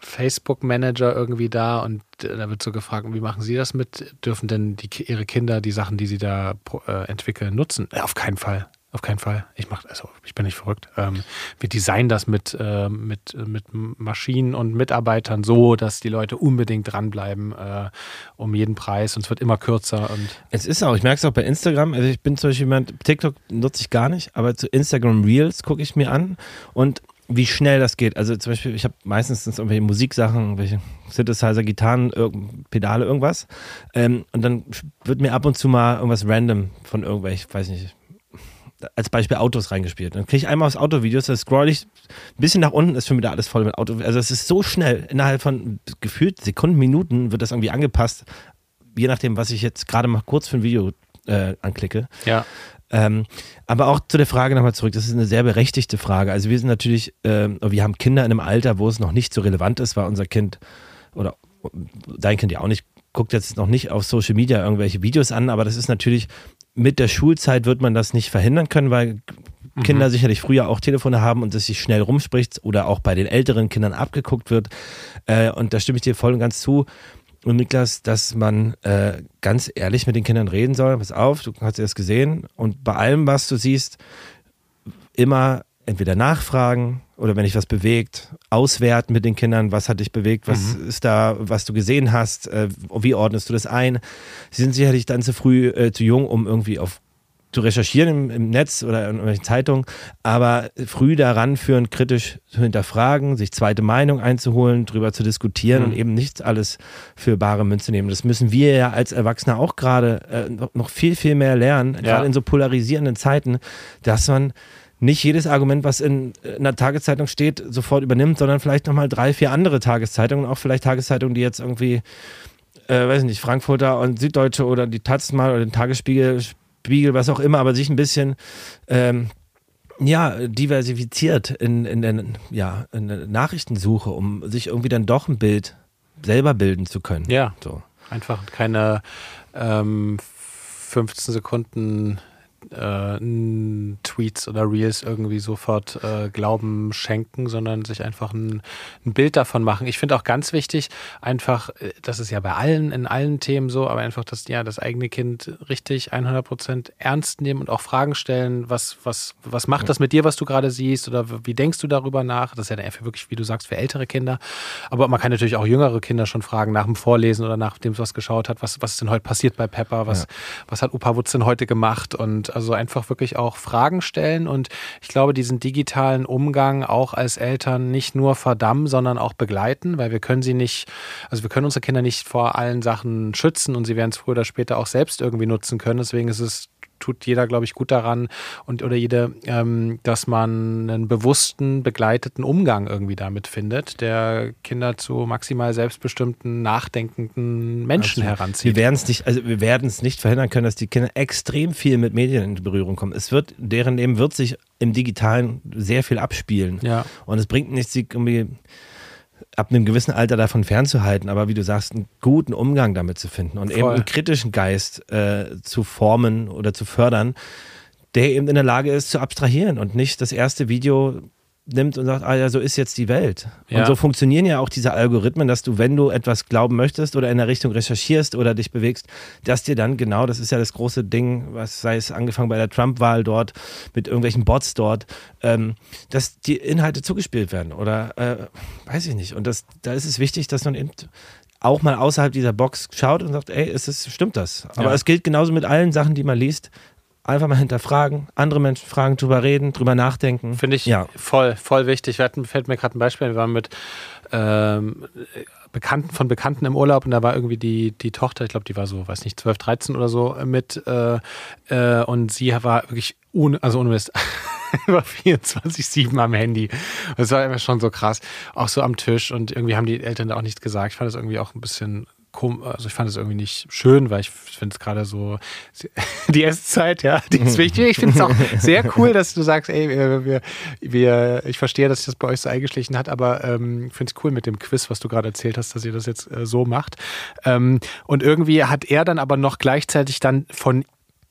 Facebook-Manager irgendwie da und äh, da wird so gefragt, wie machen Sie das mit? Dürfen denn die, Ihre Kinder die Sachen, die sie da äh, entwickeln, nutzen? Äh, auf keinen Fall. Auf keinen Fall. Ich mach, also ich bin nicht verrückt. Ähm, wir designen das mit, äh, mit, mit Maschinen und Mitarbeitern so, dass die Leute unbedingt dranbleiben äh, um jeden Preis und es wird immer kürzer und Es ist auch, ich merke es auch bei Instagram. Also ich bin zum Beispiel jemand, TikTok nutze ich gar nicht, aber zu Instagram Reels gucke ich mir an und wie schnell das geht. Also zum Beispiel, ich habe meistens irgendwelche Musiksachen, irgendwelche Synthesizer, Gitarren, irgend, Pedale, irgendwas. Ähm, und dann wird mir ab und zu mal irgendwas random von irgendwelchen, weiß nicht, als Beispiel Autos reingespielt. Dann kriege ich einmal aufs Autovideos, da scroll ich ein bisschen nach unten, ist schon wieder alles voll mit Auto. Also es ist so schnell, innerhalb von gefühlt Sekunden, Minuten wird das irgendwie angepasst, je nachdem, was ich jetzt gerade mal kurz für ein Video äh, anklicke. ja. Ähm, aber auch zu der Frage nochmal zurück, das ist eine sehr berechtigte Frage. Also wir sind natürlich, ähm, wir haben Kinder in einem Alter, wo es noch nicht so relevant ist, weil unser Kind oder dein Kind ja auch nicht, guckt jetzt noch nicht auf Social Media irgendwelche Videos an, aber das ist natürlich, mit der Schulzeit wird man das nicht verhindern können, weil Kinder sicherlich früher auch Telefone haben und es sich schnell rumspricht oder auch bei den älteren Kindern abgeguckt wird. Äh, und da stimme ich dir voll und ganz zu. Und Niklas, dass man äh, ganz ehrlich mit den Kindern reden soll. Pass auf, du hast das gesehen. Und bei allem, was du siehst, immer entweder nachfragen oder wenn dich was bewegt, auswerten mit den Kindern, was hat dich bewegt, was ist da, was du gesehen hast, äh, wie ordnest du das ein. Sie sind sicherlich dann zu früh, äh, zu jung, um irgendwie auf zu recherchieren im, im Netz oder in irgendwelchen Zeitungen, aber früh daran führen, kritisch zu hinterfragen, sich zweite Meinung einzuholen, drüber zu diskutieren und eben nicht alles für bare Münze nehmen. Das müssen wir ja als Erwachsene auch gerade äh, noch- noch viel, viel mehr lernen, gerade in so polarisierenden Zeiten, dass man nicht jedes Argument, was in einer Tageszeitung steht, sofort übernimmt, sondern vielleicht nochmal drei, vier andere Tageszeitungen, auch vielleicht Tageszeitungen, die jetzt irgendwie, äh, weiß ich nicht, Frankfurter und Süddeutsche oder die Taz mal oder den Tagesspiegel, Spiegel, was auch immer, aber sich ein bisschen ähm, ja, diversifiziert in, in, der, ja, in der Nachrichtensuche, um sich irgendwie dann doch ein Bild selber bilden zu können. Ja. So. Einfach keine ähm, 15 Sekunden äh, Tweets oder Reels irgendwie sofort äh, Glauben schenken, sondern sich einfach ein, ein Bild davon machen. Ich finde auch ganz wichtig, einfach, äh, das ist ja bei allen, in allen Themen so, aber einfach, dass ja das eigene Kind richtig 100 Prozent ernst nehmen und auch Fragen stellen, was, was, was macht das mit dir, was du gerade siehst oder wie denkst du darüber nach? Das ist ja dann für wirklich, wie du sagst, für ältere Kinder. Aber man kann natürlich auch jüngere Kinder schon fragen nach dem Vorlesen oder nachdem was geschaut hat, was, was ist denn heute passiert bei Pepper, was, ja. was hat Opa Wutz denn heute gemacht und also einfach wirklich auch Fragen stellen und ich glaube, diesen digitalen Umgang auch als Eltern nicht nur verdammen, sondern auch begleiten, weil wir können sie nicht, also wir können unsere Kinder nicht vor allen Sachen schützen und sie werden es früher oder später auch selbst irgendwie nutzen können. Deswegen ist es tut jeder, glaube ich, gut daran und oder jede, ähm, dass man einen bewussten, begleiteten Umgang irgendwie damit findet, der Kinder zu maximal selbstbestimmten, nachdenkenden Menschen also, heranzieht. Wir werden es nicht, also wir werden es nicht verhindern können, dass die Kinder extrem viel mit Medien in Berührung kommen. Es wird, deren Leben wird sich im Digitalen sehr viel abspielen. Ja. Und es bringt nichts, sie irgendwie ab einem gewissen Alter davon fernzuhalten, aber wie du sagst, einen guten Umgang damit zu finden und Voll. eben einen kritischen Geist äh, zu formen oder zu fördern, der eben in der Lage ist zu abstrahieren und nicht das erste Video nimmt und sagt, ah ja, so ist jetzt die Welt. Ja. Und so funktionieren ja auch diese Algorithmen, dass du, wenn du etwas glauben möchtest oder in der Richtung recherchierst oder dich bewegst, dass dir dann genau, das ist ja das große Ding, was sei es angefangen bei der Trump-Wahl dort, mit irgendwelchen Bots dort, ähm, dass die Inhalte zugespielt werden oder äh, weiß ich nicht. Und das, da ist es wichtig, dass man eben auch mal außerhalb dieser Box schaut und sagt, ey, ist es, stimmt das? Aber ja. es gilt genauso mit allen Sachen, die man liest einfach mal hinterfragen, andere Menschen fragen, drüber reden, drüber nachdenken. Finde ich ja. voll, voll wichtig. Wir hatten, fällt mir gerade ein Beispiel, wir waren mit ähm, Bekannten von Bekannten im Urlaub und da war irgendwie die, die Tochter, ich glaube, die war so, weiß nicht, 12, 13 oder so mit äh, äh, und sie war wirklich ohne, also ohne Mist. war 24-7 am Handy. Das war immer schon so krass. Auch so am Tisch und irgendwie haben die Eltern da auch nichts gesagt. Ich fand das irgendwie auch ein bisschen also ich fand es irgendwie nicht schön, weil ich finde es gerade so die Esszeit, ja, die ist wichtig. Ich finde es auch sehr cool, dass du sagst, ey, wir, wir, ich verstehe, dass sich das bei euch so eingeschlichen hat, aber ähm, finde es cool mit dem Quiz, was du gerade erzählt hast, dass ihr das jetzt äh, so macht. Ähm, und irgendwie hat er dann aber noch gleichzeitig dann von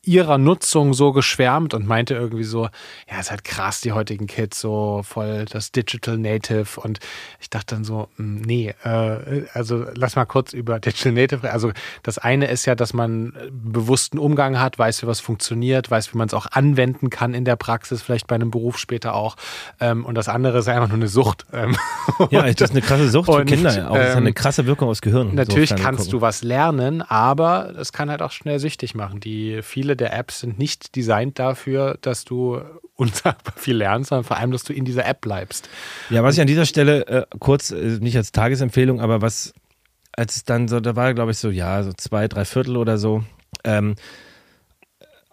ihrer Nutzung so geschwärmt und meinte irgendwie so, ja, ist halt krass, die heutigen Kids, so voll das Digital Native. Und ich dachte dann so, hm, nee, äh, also lass mal kurz über Digital Native. Also das eine ist ja, dass man bewussten Umgang hat, weiß, wie was funktioniert, weiß, wie man es auch anwenden kann in der Praxis, vielleicht bei einem Beruf später auch. Ähm, und das andere ist einfach nur eine Sucht. Ähm, ja, das ist eine krasse Sucht für Kinder. Auch. Das hat eine ähm, krasse Wirkung aufs Gehirn. Natürlich so kannst gucken. du was lernen, aber es kann halt auch schnell süchtig machen. Die viele viele der Apps sind nicht designt dafür, dass du unsagbar viel lernst, sondern vor allem, dass du in dieser App bleibst. Ja, was ich an dieser Stelle äh, kurz, äh, nicht als Tagesempfehlung, aber was, als es dann so, da war glaube ich so, ja, so zwei, drei Viertel oder so, ähm,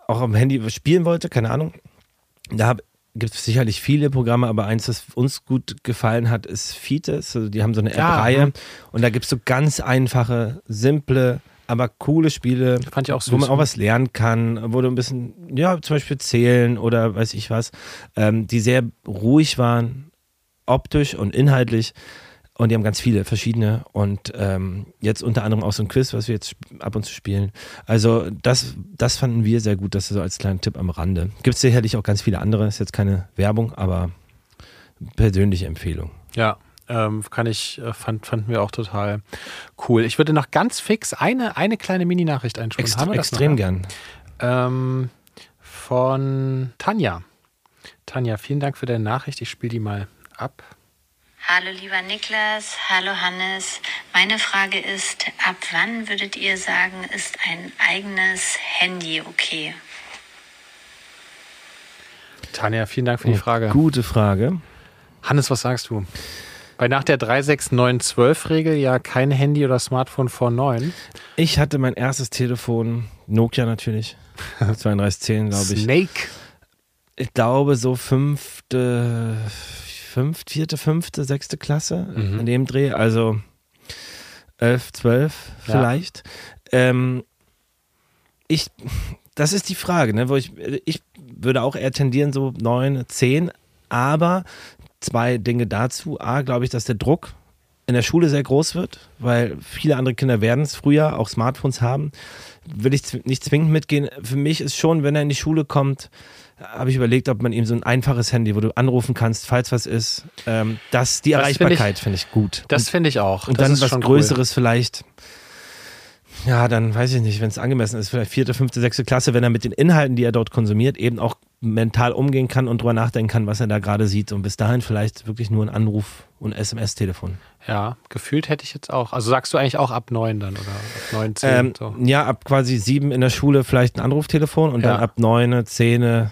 auch am Handy spielen wollte, keine Ahnung. Da gibt es sicherlich viele Programme, aber eins, das uns gut gefallen hat, ist Fites. Also die haben so eine App-Reihe mhm. und da gibt es so ganz einfache, simple aber coole Spiele, wo man auch was lernen kann, wo du ein bisschen, ja, zum Beispiel zählen oder weiß ich was, ähm, die sehr ruhig waren, optisch und inhaltlich. Und die haben ganz viele verschiedene und ähm, jetzt unter anderem auch so ein Quiz, was wir jetzt ab und zu spielen. Also das, das fanden wir sehr gut, das so als kleinen Tipp am Rande. Gibt es sicherlich auch ganz viele andere, ist jetzt keine Werbung, aber persönliche Empfehlung. Ja, ähm, kann ich, äh, fand, fanden wir auch total cool. Ich würde noch ganz fix eine, eine kleine Mini-Nachricht einspielen. Extre Haben wir extrem gern. Ähm, von Tanja. Tanja, vielen Dank für deine Nachricht. Ich spiele die mal ab. Hallo lieber Niklas, hallo Hannes. Meine Frage ist, ab wann würdet ihr sagen, ist ein eigenes Handy okay? Tanja, vielen Dank für die Frage. Gute Frage. Hannes, was sagst du? Weil nach der 36912-Regel ja kein Handy oder Smartphone vor 9. Ich hatte mein erstes Telefon, Nokia natürlich, 3210, glaube ich. Snake. Ich glaube so fünfte, fünfte, vierte, fünfte, sechste Klasse mhm. in dem Dreh, also elf, zwölf ja. vielleicht. Ähm, ich, das ist die Frage, ne, wo ich, ich würde auch eher tendieren so neun, zehn, aber zwei Dinge dazu. A, glaube ich, dass der Druck in der Schule sehr groß wird, weil viele andere Kinder werden es früher auch Smartphones haben, will ich nicht zwingend mitgehen. Für mich ist schon, wenn er in die Schule kommt, habe ich überlegt, ob man ihm so ein einfaches Handy, wo du anrufen kannst, falls was ist, ähm, das die Das find ich- Erreichbarkeit finde ich, gut. Das finde ich auch. Und das dann was Größeres vielleicht. Ja, dann weiß ich nicht, wenn es angemessen ist, vielleicht vierte, fünfte, sechste Klasse, wenn er mit den Inhalten, die er dort konsumiert, eben auch mental umgehen kann und drüber nachdenken kann, was er da gerade sieht. Und bis dahin vielleicht wirklich nur ein Anruf und SMS-Telefon. Ja, gefühlt hätte ich jetzt auch. Also sagst du eigentlich auch ab neun dann oder ab neun, zehn? Ähm, so. Ja, ab quasi sieben in der Schule vielleicht ein Anruftelefon und Ja. dann ab neun, zehn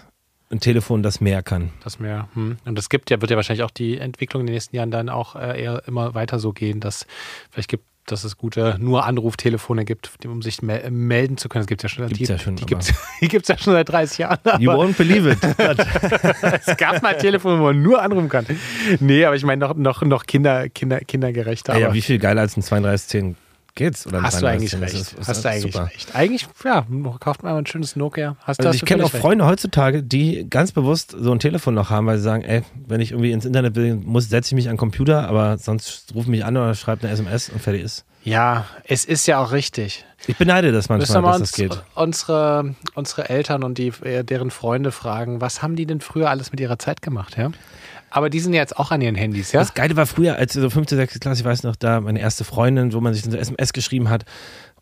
ein Telefon, das mehr kann. Das mehr. Hm. Und es gibt ja, wird ja wahrscheinlich auch die Entwicklung in den nächsten Jahren dann auch äh, eher immer weiter so gehen, dass vielleicht gibt dass es gute nur Anruftelefone gibt, um sich mel melden zu können. Es gibt ja schon, Gibt's die, ja schon, die die gibt's ja schon seit 30 Jahren. You won't believe it. es gab mal Telefone, wo man nur anrufen kann. Nee, aber ich meine noch, noch, noch Kinder, Kinder, kindergerechter. ja, aber wie viel geiler als ein 3210 geht's? Oder hast du eigentlich 3210? recht. Das ist- das hast du eigentlich super. recht. Eigentlich, ja, kauft man mal ein schönes Nokia. Hast, Also hast ich du kenne auch völlig Freunde heutzutage, die ganz bewusst so ein Telefon noch haben, weil sie sagen, ey, wenn ich irgendwie ins Internet will, muss, setze ich mich an den Computer, aber sonst ruf mich an oder schreibt eine SMS und fertig ist. recht. Ja, es ist ja auch richtig. Ich beneide das manchmal, dass das uns, geht. unsere, unsere Eltern und die, äh, deren Freunde fragen, was haben die denn früher alles mit ihrer Zeit gemacht, ja? Aber die sind ja jetzt auch an ihren Handys, ja? Das Geile war früher, als so fünfte, sechste Klasse, ich weiß noch, da meine erste Freundin, wo man sich so SMS geschrieben hat.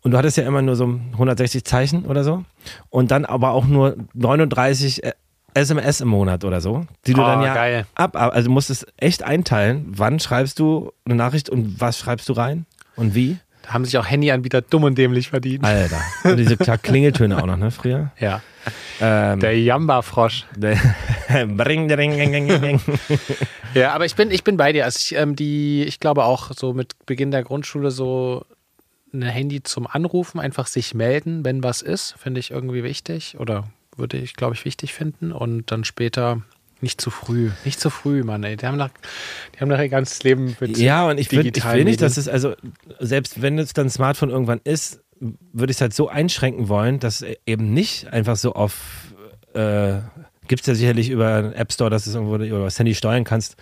Und du hattest ja immer nur so 160 Zeichen oder so. Und dann aber auch nur 39 äh, SMS im Monat oder so, die du Oh, dann ja geil. ab, ab. Also du musst es echt einteilen. Wann schreibst du eine Nachricht und was schreibst du rein? Und wie? Da haben sich auch Handyanbieter dumm und dämlich verdient. Alter. Und diese Klingeltöne auch noch, ne, früher? Ja. Ähm, Der Jamba-Frosch. Bring, dring, ding, ding. Ja, aber ich bin, ich bin bei dir. Also ich, ähm, die, ich glaube auch so mit Beginn der Grundschule so ein Handy zum Anrufen, einfach sich melden, wenn was ist, finde ich irgendwie wichtig oder würde ich, glaube ich, wichtig finden. Und dann später nicht zu früh. Nicht zu früh, Mann, ey. Die haben doch, die haben doch ihr ganzes Leben mit Ja, und ich, würd, ich will nicht, dass es, also, selbst wenn es dann Smartphone irgendwann ist, würde ich es halt so einschränken wollen, dass eben nicht einfach so auf, äh, gibt es ja sicherlich über den App Store, dass du es irgendwo über das Handy steuern kannst,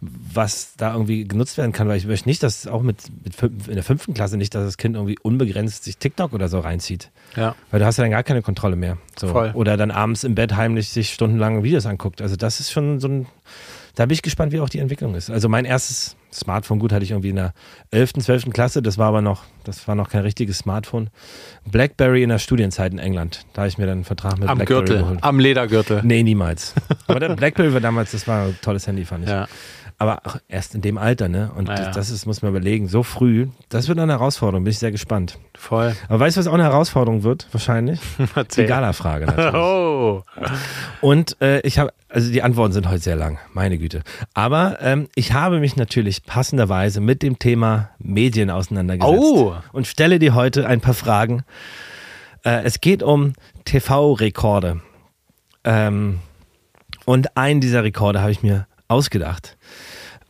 was da irgendwie genutzt werden kann, weil ich möchte nicht, dass auch mit, mit in der fünften Klasse nicht, dass das Kind irgendwie unbegrenzt sich TikTok oder so reinzieht. Ja. Weil du hast ja dann gar keine Kontrolle mehr. So. Voll. Oder dann abends im Bett heimlich sich stundenlang Videos anguckt. Also das ist schon so ein, da bin ich gespannt, wie auch die Entwicklung ist. Also mein erstes Smartphone, gut, hatte ich irgendwie in der 11., 12. Klasse, das war aber noch, das war noch kein richtiges Smartphone. Blackberry in der Studienzeit in England. Da habe ich mir dann einen Vertrag mit Am Blackberry Gürtel, geholt. am Ledergürtel. Nee, niemals. Aber der Blackberry war damals, das war ein tolles Handy, fand ich. Ja. Aber auch erst in dem Alter, ne? Und Naja. das, das ist, muss man überlegen, so früh, das wird eine Herausforderung, bin ich sehr gespannt. Voll. Aber weißt du, was auch eine Herausforderung wird? Wahrscheinlich? Die. Gala-Frage natürlich. Oh. Und äh, ich habe, also die Antworten sind heute sehr lang, meine Güte. Aber ähm, ich habe mich natürlich passenderweise mit dem Thema Medien auseinandergesetzt. Oh. Und stelle dir heute ein paar Fragen. Äh, es geht um TV-Rekorde. Ähm, und einen dieser Rekorde habe ich mir ausgedacht.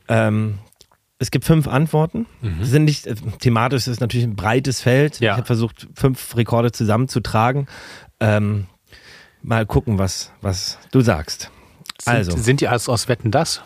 Ähm, es gibt fünf Antworten. Die sind nicht, äh, thematisch ist natürlich ein breites Feld. Ja. Ich habe versucht, fünf Rekorde zusammenzutragen. Ähm, mal gucken, was, was du sagst. Sind, Also. sind die aus, aus Wetten das?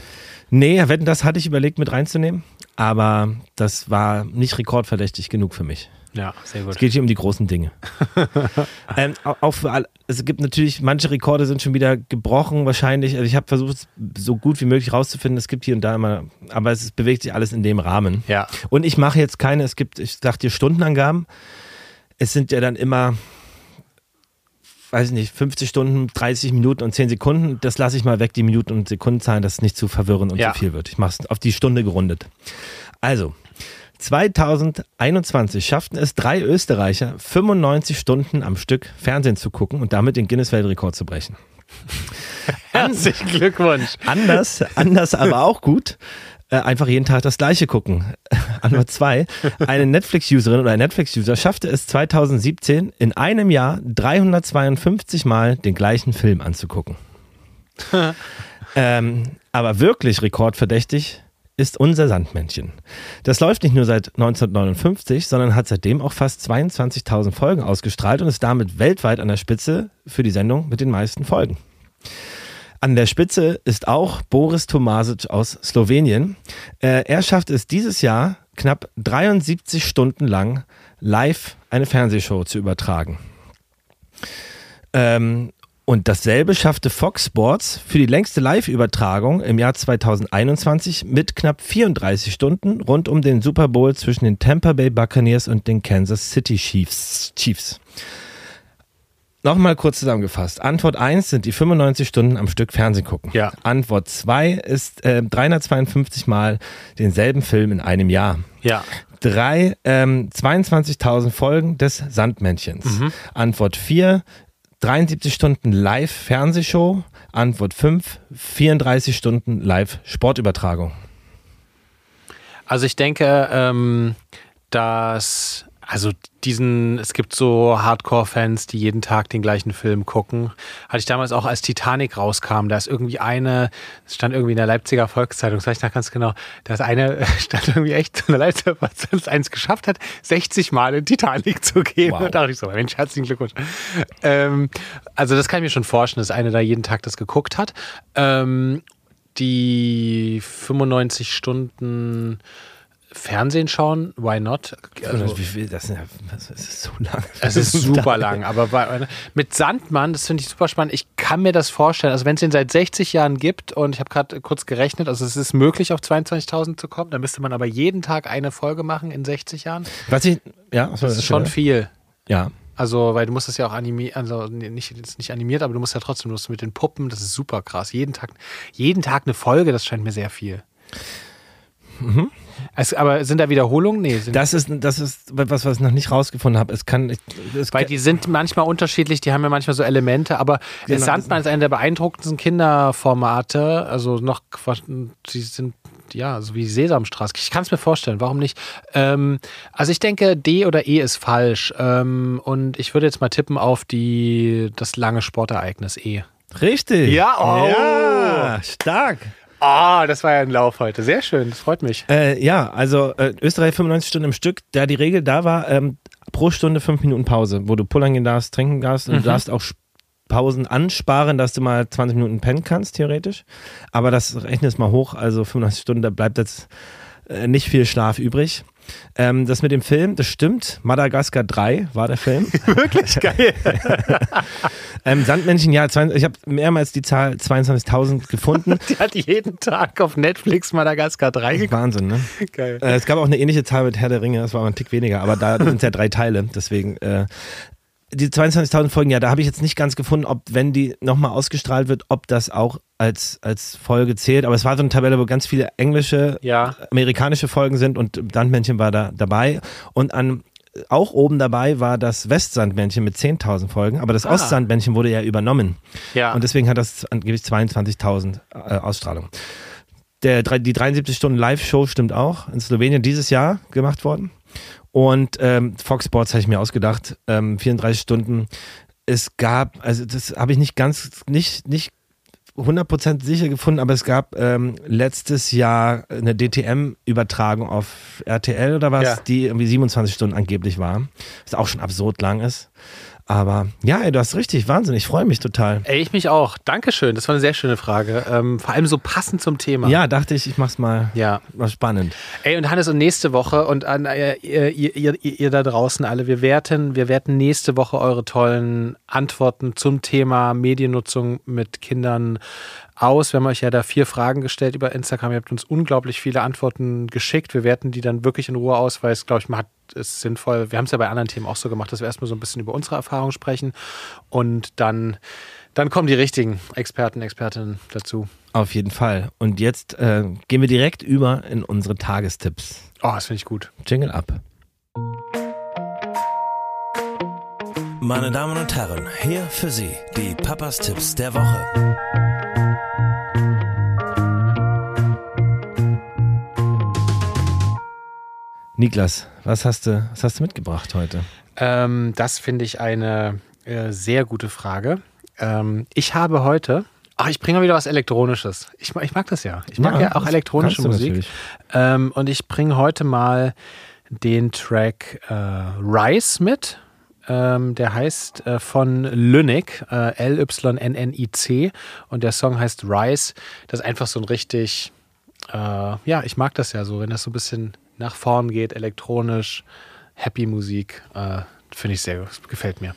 Nee, Wetten, das hatte ich überlegt mit reinzunehmen, aber das war nicht rekordverdächtig genug für mich. Ja, sehr gut. Es geht hier um die großen Dinge. ähm, au- auch für alle, es gibt natürlich, manche Rekorde sind schon wieder gebrochen wahrscheinlich. Also ich habe versucht, es so gut wie möglich rauszufinden. Es gibt hier und da immer, aber es bewegt sich alles in dem Rahmen. Ja. Und ich mache jetzt keine, es gibt, ich sag dir Stundenangaben. Es sind ja dann immer, weiß ich nicht, 50 Stunden, 30 Minuten und 10 Sekunden. Das lasse ich mal weg, die Minuten und Sekundenzahlen, dass es nicht zu verwirrend und Ja. zu viel wird. Ich mache es auf die Stunde gerundet. Also, 2021 schafften es drei Österreicher, 95 Stunden am Stück Fernsehen zu gucken und damit den Guinness-Weltrekord zu brechen. Herzlichen Glückwunsch. Anders, anders aber auch gut. Äh, einfach jeden Tag das Gleiche gucken. Antwort zwei. Eine Netflix-Userin oder ein Netflix-User schaffte es 2017 in einem Jahr 352 Mal den gleichen Film anzugucken. ähm, aber wirklich rekordverdächtig ist unser Sandmännchen. Das läuft nicht nur seit 1959, sondern hat seitdem auch fast 22.000 Folgen ausgestrahlt und ist damit weltweit an der Spitze für die Sendung mit den meisten Folgen. An der Spitze ist auch Boris Tomasic aus Slowenien. Äh, er schafft es dieses Jahr knapp 73 Stunden lang live eine Fernsehshow zu übertragen. Ähm, und dasselbe schaffte Fox Sports für die längste Live-Übertragung im Jahr 2021 mit knapp 34 Stunden rund um den Super Bowl zwischen den Tampa Bay Buccaneers und den Kansas City Chiefs. Chiefs. Nochmal kurz zusammengefasst. Antwort 1 sind die 95 Stunden am Stück Fernsehen gucken. Ja. Antwort 2 ist äh, 352 Mal denselben Film in einem Jahr. Ja. 3 ähm, 22.000 Folgen des Sandmännchens. Antwort 4 73 Stunden Live-Fernsehshow. Antwort 5 34 Stunden Live-Sportübertragung. Also ich denke, ähm, dass also diesen, es gibt so Hardcore-Fans, die jeden Tag den gleichen Film gucken. Hatte ich damals auch, als Titanic rauskam, da ist irgendwie eine, es stand irgendwie in der Leipziger Volkszeitung, das weiß ich noch ganz genau, da ist eine, stand irgendwie echt in der Leipziger Volkszeitung, das eins geschafft hat, 60 Mal in Titanic zu gehen. Wow. Da dachte ich so, Mensch, herzlichen Glückwunsch. Ähm, also das kann ich mir schon vorstellen, dass eine da jeden Tag das geguckt hat. Ähm, die 95 Stunden Fernsehen schauen, why not? Also, Wie viel, das, ist das so lang. es ist super lang, aber bei, mit Sandmann, das finde ich super spannend. Ich kann mir das vorstellen. Also wenn es den seit 60 Jahren gibt und ich habe gerade kurz gerechnet, also es ist möglich, auf 22.000 zu kommen, dann müsste man aber jeden Tag eine Folge machen in 60 Jahren. Was ich, ja, Das ist schon viel. Ja. Also, weil du musst das ja auch animieren, also nicht, nicht animiert, aber du musst ja trotzdem, du musst mit den Puppen, das ist super krass. Jeden Tag, jeden Tag eine Folge, das scheint mir sehr viel. Es, aber sind da Wiederholungen? Nee, sind Das ist, das ist was, was ich noch nicht rausgefunden habe. Es kann, es Weil die sind manchmal unterschiedlich, die haben ja manchmal so Elemente, aber Genau. Sandmann ist einer der beeindruckendsten Kinderformate, also noch, die sind, ja, so wie Sesamstraße. Ich kann es mir vorstellen, warum nicht? Ähm, also ich denke, D oder E ist falsch ähm, und ich würde jetzt mal tippen auf die, das lange Sportereignis E. richtig. Ja, oh. ja, stark. Ah, das war ja ein Lauf heute. Sehr schön, das freut mich. Äh, ja, also äh, Österreich 95 Stunden im Stück, da die Regel da war, ähm, pro Stunde fünf Minuten Pause, wo du pullern gehen darfst, trinken darfst und du darfst auch Pausen ansparen, dass du mal 20 Minuten pennen kannst, theoretisch. Aber das rechnest mal hoch, also 95 Stunden, da bleibt jetzt äh, nicht viel Schlaf übrig. Ähm, das mit dem Film, das stimmt. Madagaskar 3 war der Film. Wirklich geil. ähm, Sandmännchen, ja, 20, ich habe mehrmals die Zahl 22.000 gefunden. Die hat jeden Tag auf Netflix Madagaskar 3 geguckt. Wahnsinn, ne? Geil. Äh, es gab auch eine ähnliche Zahl mit Herr der Ringe, das war ein Tick weniger, aber da sind es ja drei Teile, deswegen. Äh, die 22.000 Folgen, ja, da habe ich jetzt nicht ganz gefunden, ob, wenn die nochmal ausgestrahlt wird, ob das auch als, als Folge zählt. Aber es war so eine Tabelle, wo ganz viele englische, Ja. amerikanische Folgen sind und Sandmännchen war da dabei. Und an auch oben dabei war das Westsandmännchen mit 10.000 Folgen, aber das Ah. Ostsandmännchen wurde ja übernommen. Ja. Und deswegen hat das angeblich 22.000 äh, Ausstrahlung. Der, die 73 Stunden Live-Show stimmt auch. In Slowenien dieses Jahr gemacht worden. Und ähm, Fox Sports habe ich mir ausgedacht. Ähm, 34 Stunden. Es gab, also das habe ich nicht ganz, nicht, nicht 100% sicher gefunden, aber es gab ähm, letztes Jahr eine DTM-Übertragung auf RTL oder was, Ja. die irgendwie 27 Stunden angeblich war. Was auch schon absurd lang ist. Aber ja, ey, du hast richtig, Wahnsinn, ich freue mich total. Ey, ich mich auch. Dankeschön. Das war eine sehr schöne Frage. Ähm, vor allem so passend zum Thema. Ja, dachte ich, ich mach's mal Ja. was spannend. Ey, und Hannes, und nächste Woche und an äh, ihr, ihr, ihr, ihr da draußen alle, wir werten, wir werten nächste Woche eure tollen Antworten zum Thema Mediennutzung mit Kindern aus. Wir haben euch ja da vier Fragen gestellt über Instagram. Ihr habt uns unglaublich viele Antworten geschickt. Wir werten die dann wirklich in Ruhe aus, weil es, glaube ich, man hat es sinnvoll. Wir haben es ja bei anderen Themen auch so gemacht, dass wir erstmal so ein bisschen über unsere Erfahrungen sprechen und dann, dann kommen die richtigen Experten, Expertinnen dazu. Auf jeden Fall. Und jetzt äh, gehen wir direkt über in unsere Tagestipps. Oh, das finde ich gut. Jingle ab. Meine Damen und Herren, hier für Sie die Papas Tipps der Woche. Niklas, was hast du, was hast du mitgebracht heute? Ähm, das finde ich eine äh, sehr gute Frage. Ähm, ich habe heute. Ach, ich bringe mal wieder was Elektronisches. Ich, ich mag das ja. Ich mag ja, auch das elektronische Musik. Ähm, und ich bringe heute mal den Track äh, Rise mit. Ähm, der heißt äh, von Lynnick, äh, L-Y-N-N-I-C. Und der Song heißt Rise. Das ist einfach so ein richtig, äh, ja, ich mag das ja so, wenn das so ein bisschen nach vorn geht, elektronisch, Happy Musik. Äh, Finde ich sehr gefällt mir.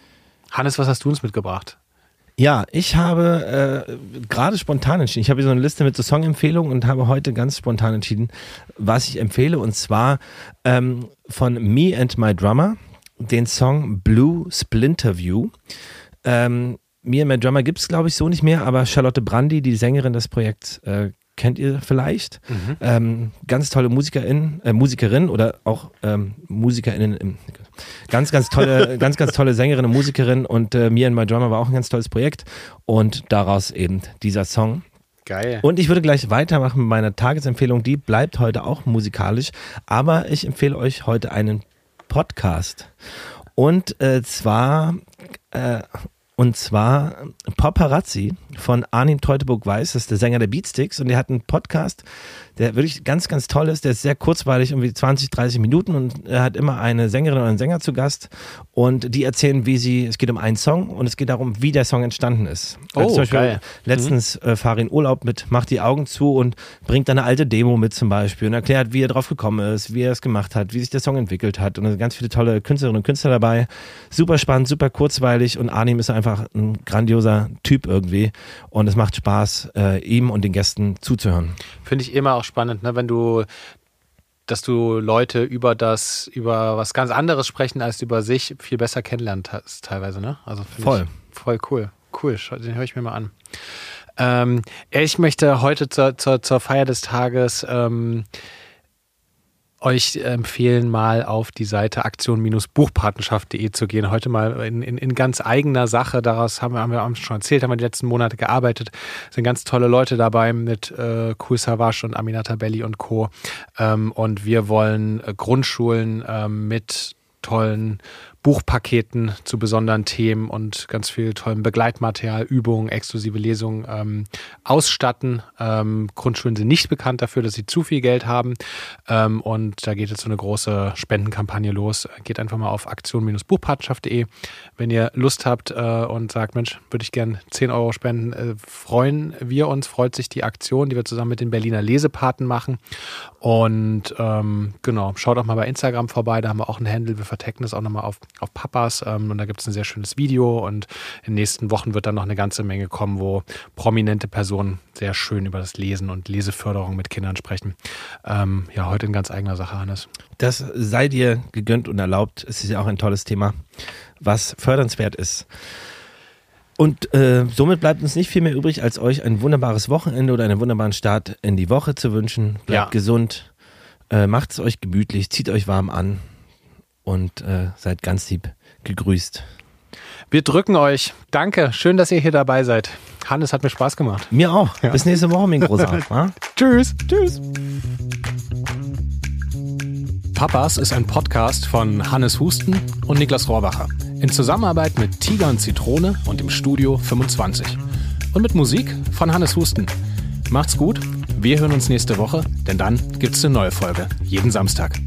Hannes, was hast du uns mitgebracht? Ja, ich habe äh, gerade spontan entschieden. Ich habe hier so eine Liste mit so Songempfehlungen und habe heute ganz spontan entschieden, was ich empfehle. Und zwar ähm, von Me and My Drummer den Song Blue Splinter View. Ähm, Me and My Drummer gibt es, glaube ich, so nicht mehr, aber Charlotte Brandy, die Sängerin des Projekts, äh, kennt ihr vielleicht. Mhm. Ähm, ganz tolle Musikerin, äh, Musikerin oder auch ähm, MusikerInnen. Im, ganz, ganz tolle, ganz, ganz tolle Sängerin und Musikerin und äh, Me and My Drummer war auch ein ganz tolles Projekt und daraus eben dieser Song. Geil. Und ich würde gleich weitermachen mit meiner Tagesempfehlung. Die bleibt heute auch musikalisch, aber ich empfehle euch heute einen Podcast. Und äh, zwar äh, und zwar Paparazzi von Arnim Teuteburg-Weiß, das ist der Sänger der Beatsticks. Und der hat einen Podcast, der wirklich ganz, ganz toll ist. Der ist sehr kurzweilig, irgendwie 20, 30 Minuten. Und er hat immer eine Sängerin oder einen Sänger zu Gast. Und die erzählen, wie sie, es geht um einen Song und es geht darum, wie der Song entstanden ist. Also oh, zum Beispiel geil. letztens Mhm. äh, fahre in Urlaub mit, macht die Augen zu und bringt dann eine alte Demo mit zum Beispiel und erklärt, wie er drauf gekommen ist, wie er es gemacht hat, wie sich der Song entwickelt hat. Und da sind ganz viele tolle Künstlerinnen und Künstler dabei. Super spannend, super kurzweilig und Arnim ist einfach ein grandioser Typ irgendwie. Und es macht Spaß, äh, ihm und den Gästen zuzuhören. Finde ich immer auch spannend, ne? wenn du, dass du Leute über das, über was ganz anderes sprechen als über sich viel besser kennenlernt hast, teilweise, ne? Also Voll. Voll cool. Cool, den höre ich mir mal an. Ähm, ich möchte heute zur, zur, zur Feier des Tages ähm, euch empfehlen, mal auf die Seite aktion-buchpatenschaft.de zu gehen. Heute mal in, in, in ganz eigener Sache. Daraus haben wir, haben wir schon erzählt, haben wir die letzten Monate gearbeitet. Es sind ganz tolle Leute dabei mit äh, Kul Savas und Aminata Belli und Co. Ähm, und wir wollen äh, Grundschulen ähm, mit tollen Buchpaketen zu besonderen Themen und ganz viel tollem Begleitmaterial, Übungen, exklusive Lesungen ähm, ausstatten. Ähm, Grundschulen sind nicht bekannt dafür, dass sie zu viel Geld haben. Ähm, und da geht jetzt so eine große Spendenkampagne los. Geht einfach mal auf aktion-buchpartnerschaft.de. Wenn ihr Lust habt äh, und sagt, Mensch, würde ich gern 10 Euro spenden, äh, freuen wir uns, freut sich die Aktion, die wir zusammen mit den Berliner Lesepaten machen. Und ähm, genau, schaut auch mal bei Instagram vorbei, da haben wir auch einen Handle, wir vertecken das auch nochmal auf, auf Papas ähm, und da gibt es ein sehr schönes Video und in den nächsten Wochen wird dann noch eine ganze Menge kommen, wo prominente Personen sehr schön über das Lesen und Leseförderung mit Kindern sprechen. Ähm, ja, heute in ganz eigener Sache, Hannes. Das sei dir gegönnt und erlaubt. Es ist ja auch ein tolles Thema, was fördernswert ist. Und äh, somit bleibt uns nicht viel mehr übrig, als euch ein wunderbares Wochenende oder einen wunderbaren Start in die Woche zu wünschen. Bleibt Ja. gesund, äh, macht es euch gemütlich, zieht euch warm an und äh, seid ganz lieb gegrüßt. Wir drücken euch. Danke, schön, dass ihr hier dabei seid. Hannes hat mir Spaß gemacht. Mir auch. Bis nächste Woche, mein Großer. Tschüss. Tschüss. Papas ist ein Podcast von Hannes Husten und Niklas Rohrbacher. In Zusammenarbeit mit Tiger und Zitrone und im Studio 25. Und mit Musik von Hannes Husten. Macht's gut. Wir hören uns nächste Woche, denn dann gibt's eine neue Folge. Jeden Samstag.